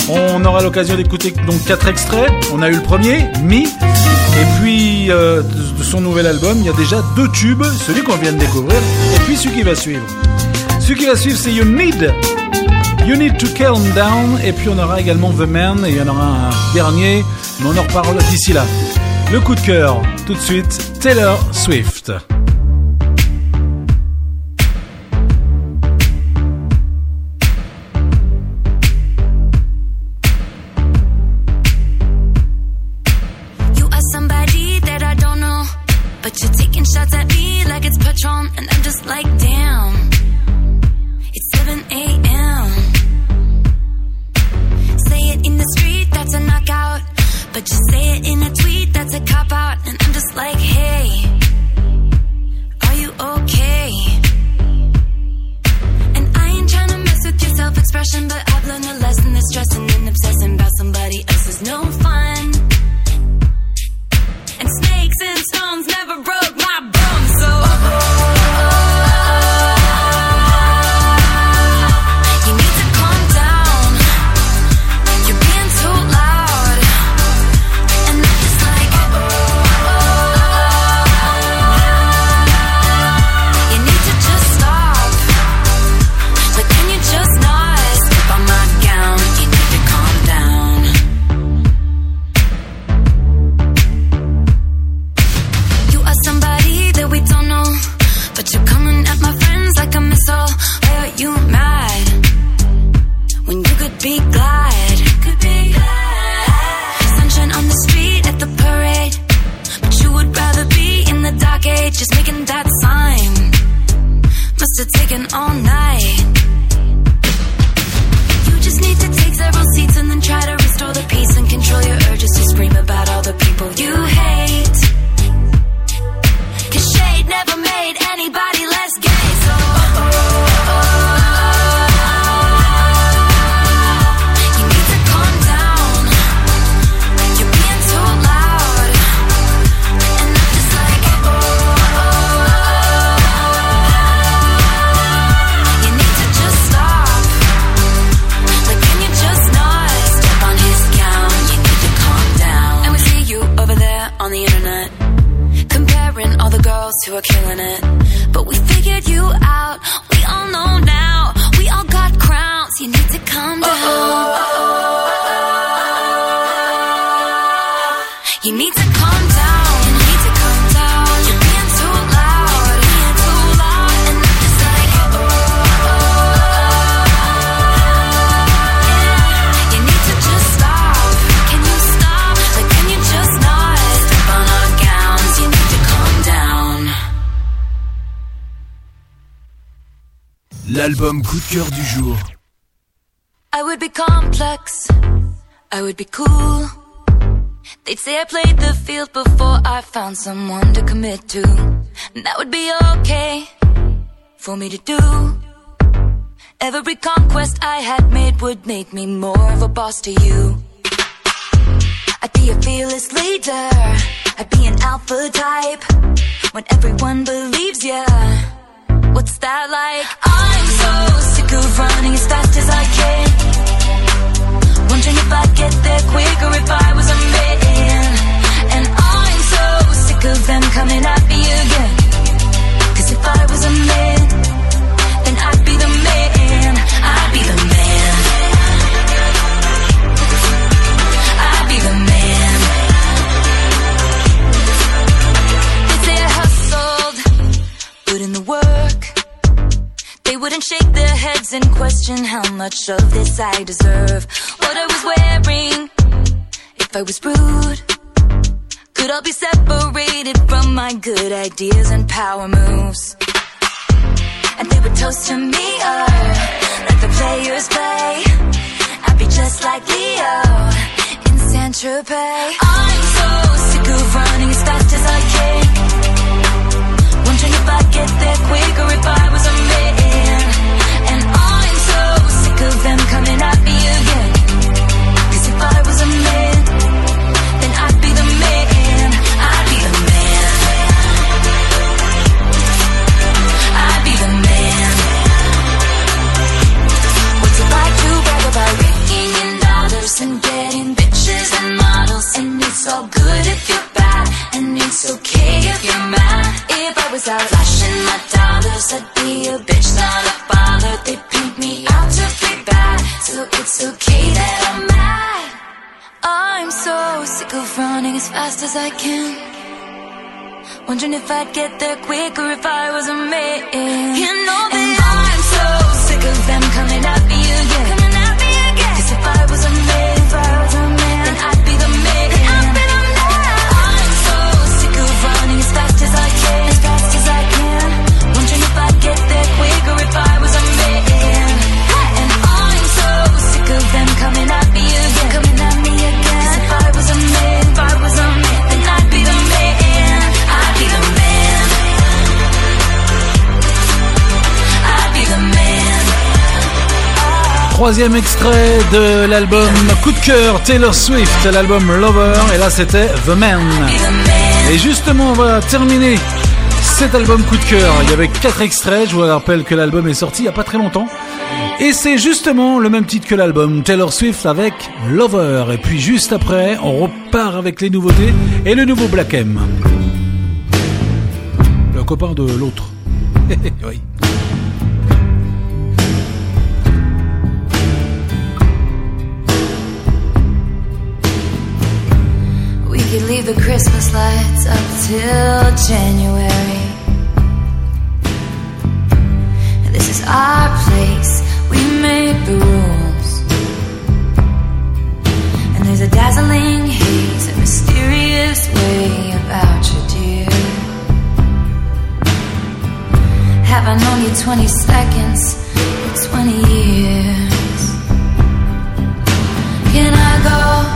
N: On aura l'occasion d'écouter donc quatre extraits. On a eu le premier, Me, et puis euh, de son nouvel album, il y a déjà deux tubes, celui qu'on vient de découvrir, et puis celui qui va suivre. Celui qui va suivre, c'est You Need. You Need to Calm Down. Et puis on aura également The Man. Et il y en aura un dernier. Mais on en reparle d'ici là. Le coup de cœur. Tout de suite, Taylor Swift.
J: L'album coup de cœur du jour.
N: I would be complex. I would be cool. They'd say I played the field before I found someone to commit to. And that would be okay for me to do. Every conquest I had made would make me more of a boss to you. I'd be a fearless leader. I'd be an alpha type. When everyone believes ya. What's that like? I'm so sick of running as fast as I can. Wondering if I'd get there quicker if I was a man. And I'm so sick of them coming at me again. Cause if I was a man, then I'd be the man. I'd be the man. They wouldn't shake their heads and question how much of this I deserve. What I was wearing, if I was rude, could I be separated from my good ideas and power moves. And they would toast to me, oh, let the players play. I'd be just like Leo in Saint Tropez. I'm so sick of running as fast as I can. Wondering if I'd get there quicker if I was a man. Of them coming at again. If I was a man, then I'd be the man. I'd be the man. I'd be the man. Like to brag about in dollars and getting bitches and models? And it's all good if you're bad, and it's okay if you're mad. If I was out flashing my dollars, I'd be a bitch, not a bother. They paint me out to be bad, so it's okay that I'm mad. I'm so sick of running as fast as I can. Wondering if I'd get there quicker if I was a man. You know that I'm so sick of them coming at me again. Coming at me again. Cause if I was a
A: Troisième extrait de l'album Coup de cœur Taylor Swift, l'album Lover, et là c'était The Man. Et justement, on va terminer cet album Coup de cœur. Il y avait quatre extraits, je vous rappelle que l'album est sorti il n'y a pas très longtemps. Et c'est justement le même titre que l'album Taylor Swift avec Lover. Et puis juste après, on repart avec les nouveautés et le nouveau Black M. Le copain de l'autre. oui.
N: Leave the Christmas lights up till January. This is our place, we make the rules. And there's a dazzling haze, a mysterious way about you, dear. Have I known you 20 seconds or 20 years? Can I go?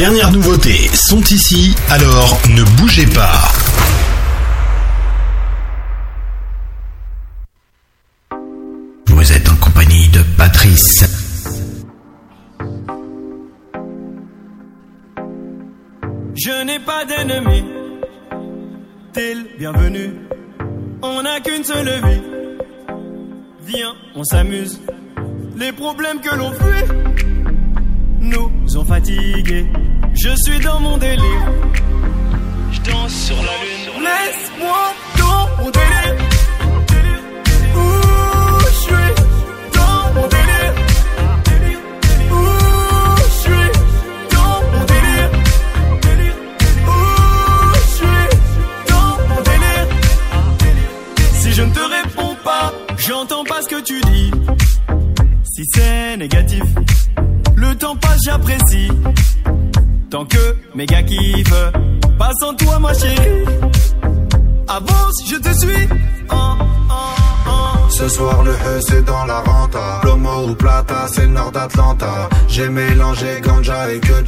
G: Dernières nouveautés sont ici. Alors ne bougez pas.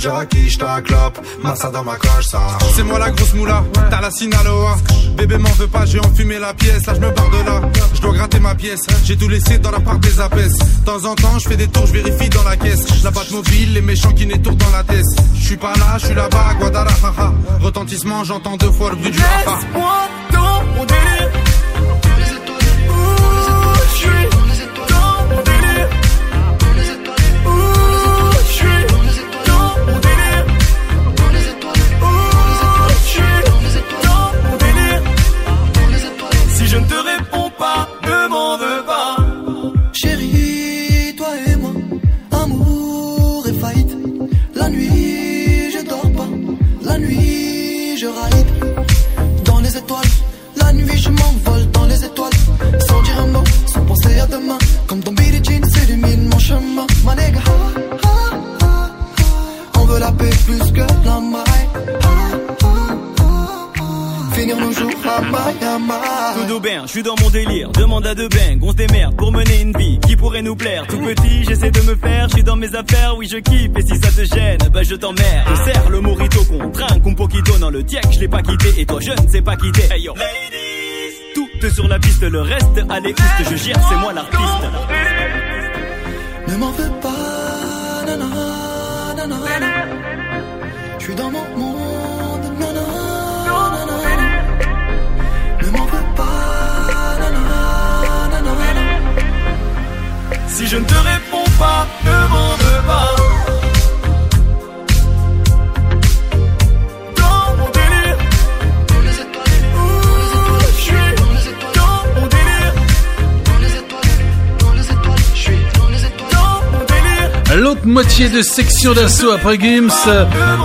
Q: Jackie j't'acclope Massa dans ma coche ça.
R: C'est moi la grosse moula, t'as la Sinaloa. Bébé m'en veut pas, j'ai enfumé la pièce Là je me barre de là, je dois gratter ma pièce J'ai tout laissé dans la part des apes De temps en temps je fais des tours, je vérifie dans la caisse. La batte mobile, les méchants qui n'étourdent dans la tête. Je suis pas là, je suis là-bas Guadalajara. Retentissement, j'entends deux fois le bruit du rafa
S: deux bangs, on se démerde pour mener une vie qui pourrait nous plaire. Tout petit, j'essaie de me faire, je suis dans mes affaires, oui je kiffe. Et si ça te gêne, bah je t'emmerde. Je serre le morito qu'on trinque, un poquito dans le tiek, je l'ai pas quitté. Et toi, je ne sais pas quitter. Hey yo. Tout sur la piste, le reste, allez, oust, je gère, c'est moi l'artiste.
T: Ne m'en veux pas, nanana, nanana. Je suis dans mon
S: Si je ne te réponds pas, ne m'en veux pas. Dans mon délire. Je suis? Dans mon délire.
A: L'autre moitié de section d'assaut après Gims,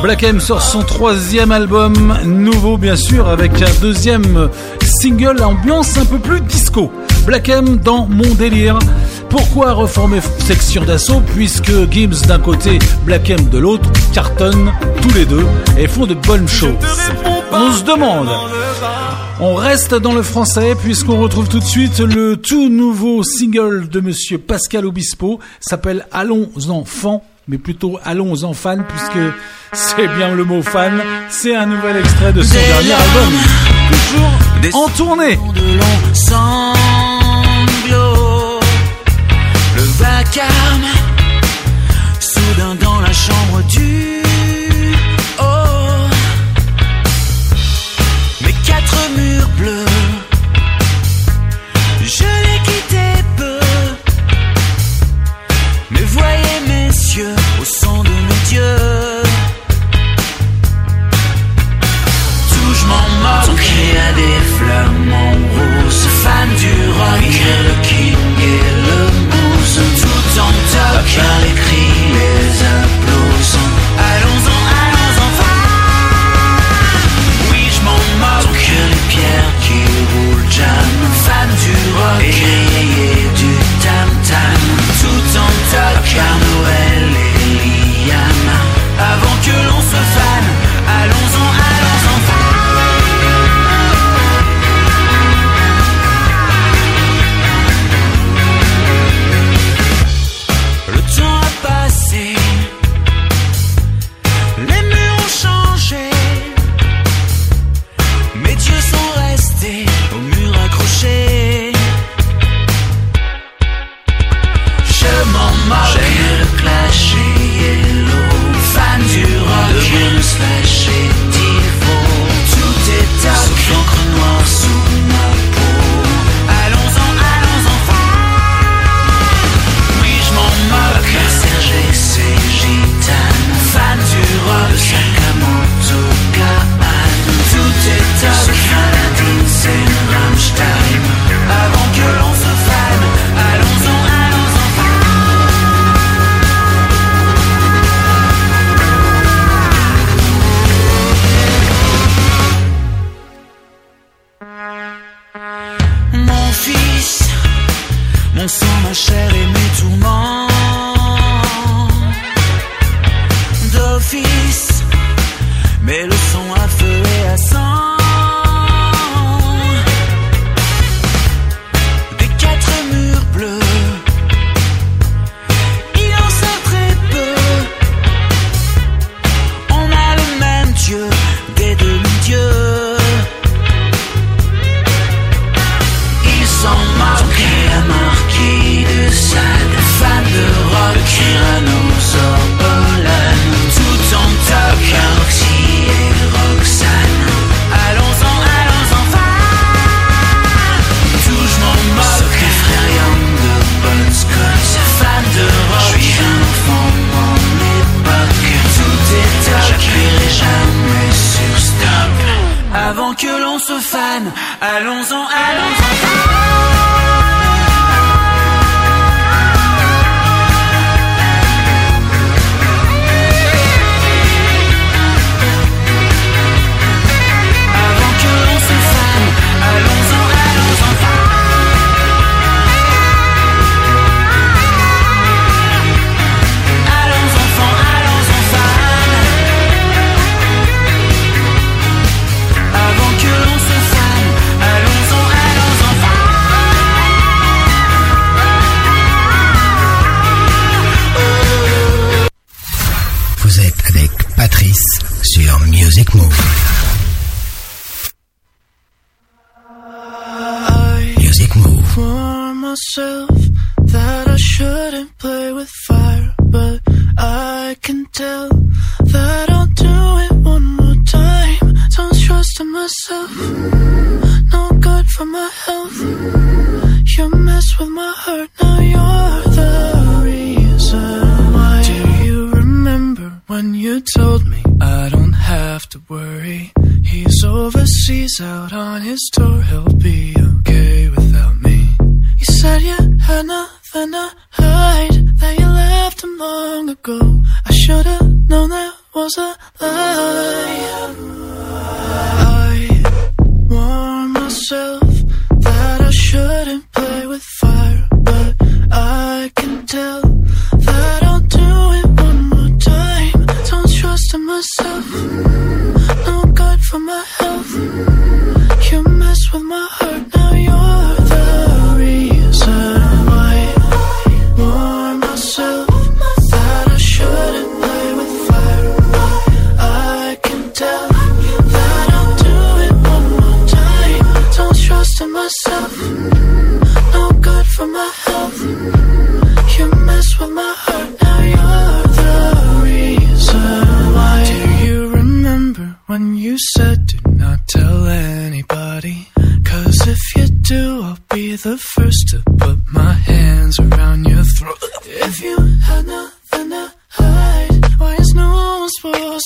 A: Black M sort son troisième album, nouveau bien sûr, avec un deuxième single ambiance un peu plus disco. Black M dans Mon délire. Pourquoi reformer section d'assaut puisque Gims d'un côté, Black M de l'autre cartonnent tous les deux et font de bonnes choses. On se demande. On reste dans le français puisqu'on retrouve tout de suite le tout nouveau single de monsieur Pascal Obispo, s'appelle Allons enfants, mais plutôt Allons en fan puisque c'est bien le mot fan, c'est un nouvel extrait de son dernier album. Toujours en tournée.
U: de soudain dans la chambre du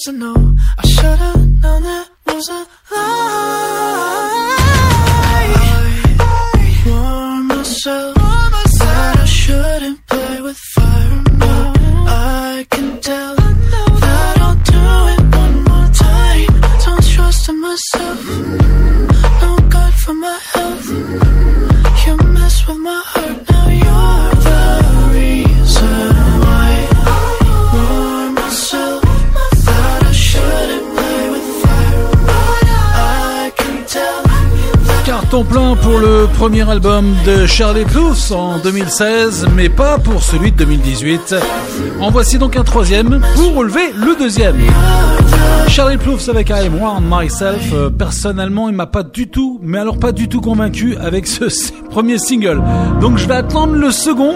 M: to know.
A: album de Charlie Clouse en 2016, mais pas pour celui de 2018. En voici donc un troisième pour relever le deuxième. Charlie Plouffe avec I'm Warm Myself, euh, personnellement, il m'a pas du tout, mais alors pas du tout convaincu avec ce, ce premier single. Donc je vais attendre le second,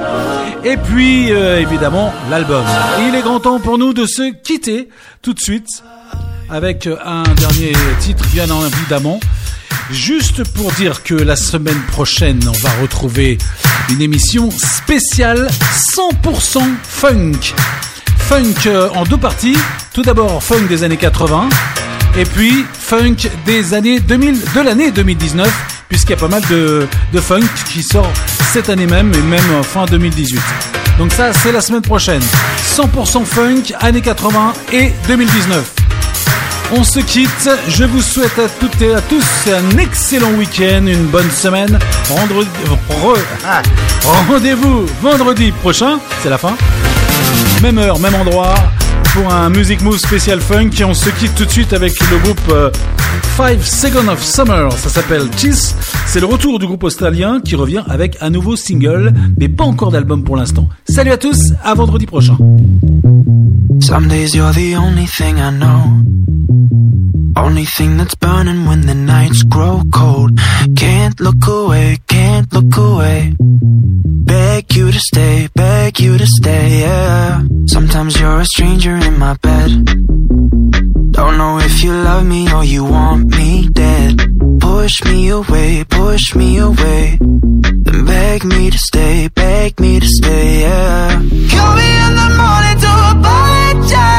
A: et puis euh, évidemment l'album. Il est grand temps pour nous de se quitter tout de suite avec un dernier titre, bien évidemment. Juste pour dire que la semaine prochaine, on va retrouver une émission spéciale 100% funk. Funk euh, en deux parties. Tout d'abord, funk des années 80. Et puis, funk des années 2000, de l'année 2019. Puisqu'il y a pas mal de, funk qui sort cette année même et même fin 2018. Donc ça, c'est la semaine prochaine. 100% funk, années 80 et 2019. On se quitte. Je vous souhaite à toutes et à tous un excellent week-end, une bonne semaine. Ah, rendez-vous vendredi prochain. C'est la fin. Même heure, même endroit pour un Music Move spécial funk. Et on se quitte tout de suite avec le groupe euh, Five Seconds of Summer. Ça s'appelle Cheese. C'est le retour du groupe australien qui revient avec un nouveau single, mais pas encore d'album pour l'instant. Salut à tous, à vendredi prochain.
M: Only thing that's burning when the nights grow cold. Can't look away, can't look away. Beg you to stay, beg you to stay, yeah. Sometimes you're a stranger in my bed. Don't know if you love me or you want me dead. Push me away, push me away. Then beg me to stay, beg me to stay, yeah.
F: Call me in the morning to apologize.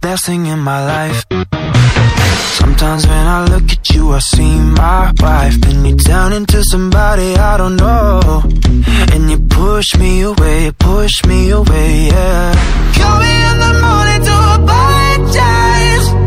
M: Best thing in my life. Sometimes when I look at you, I see my wife. Then you turn into somebody I don't know. And you push me away, push me away, yeah.
F: Call me in the morning to apologize.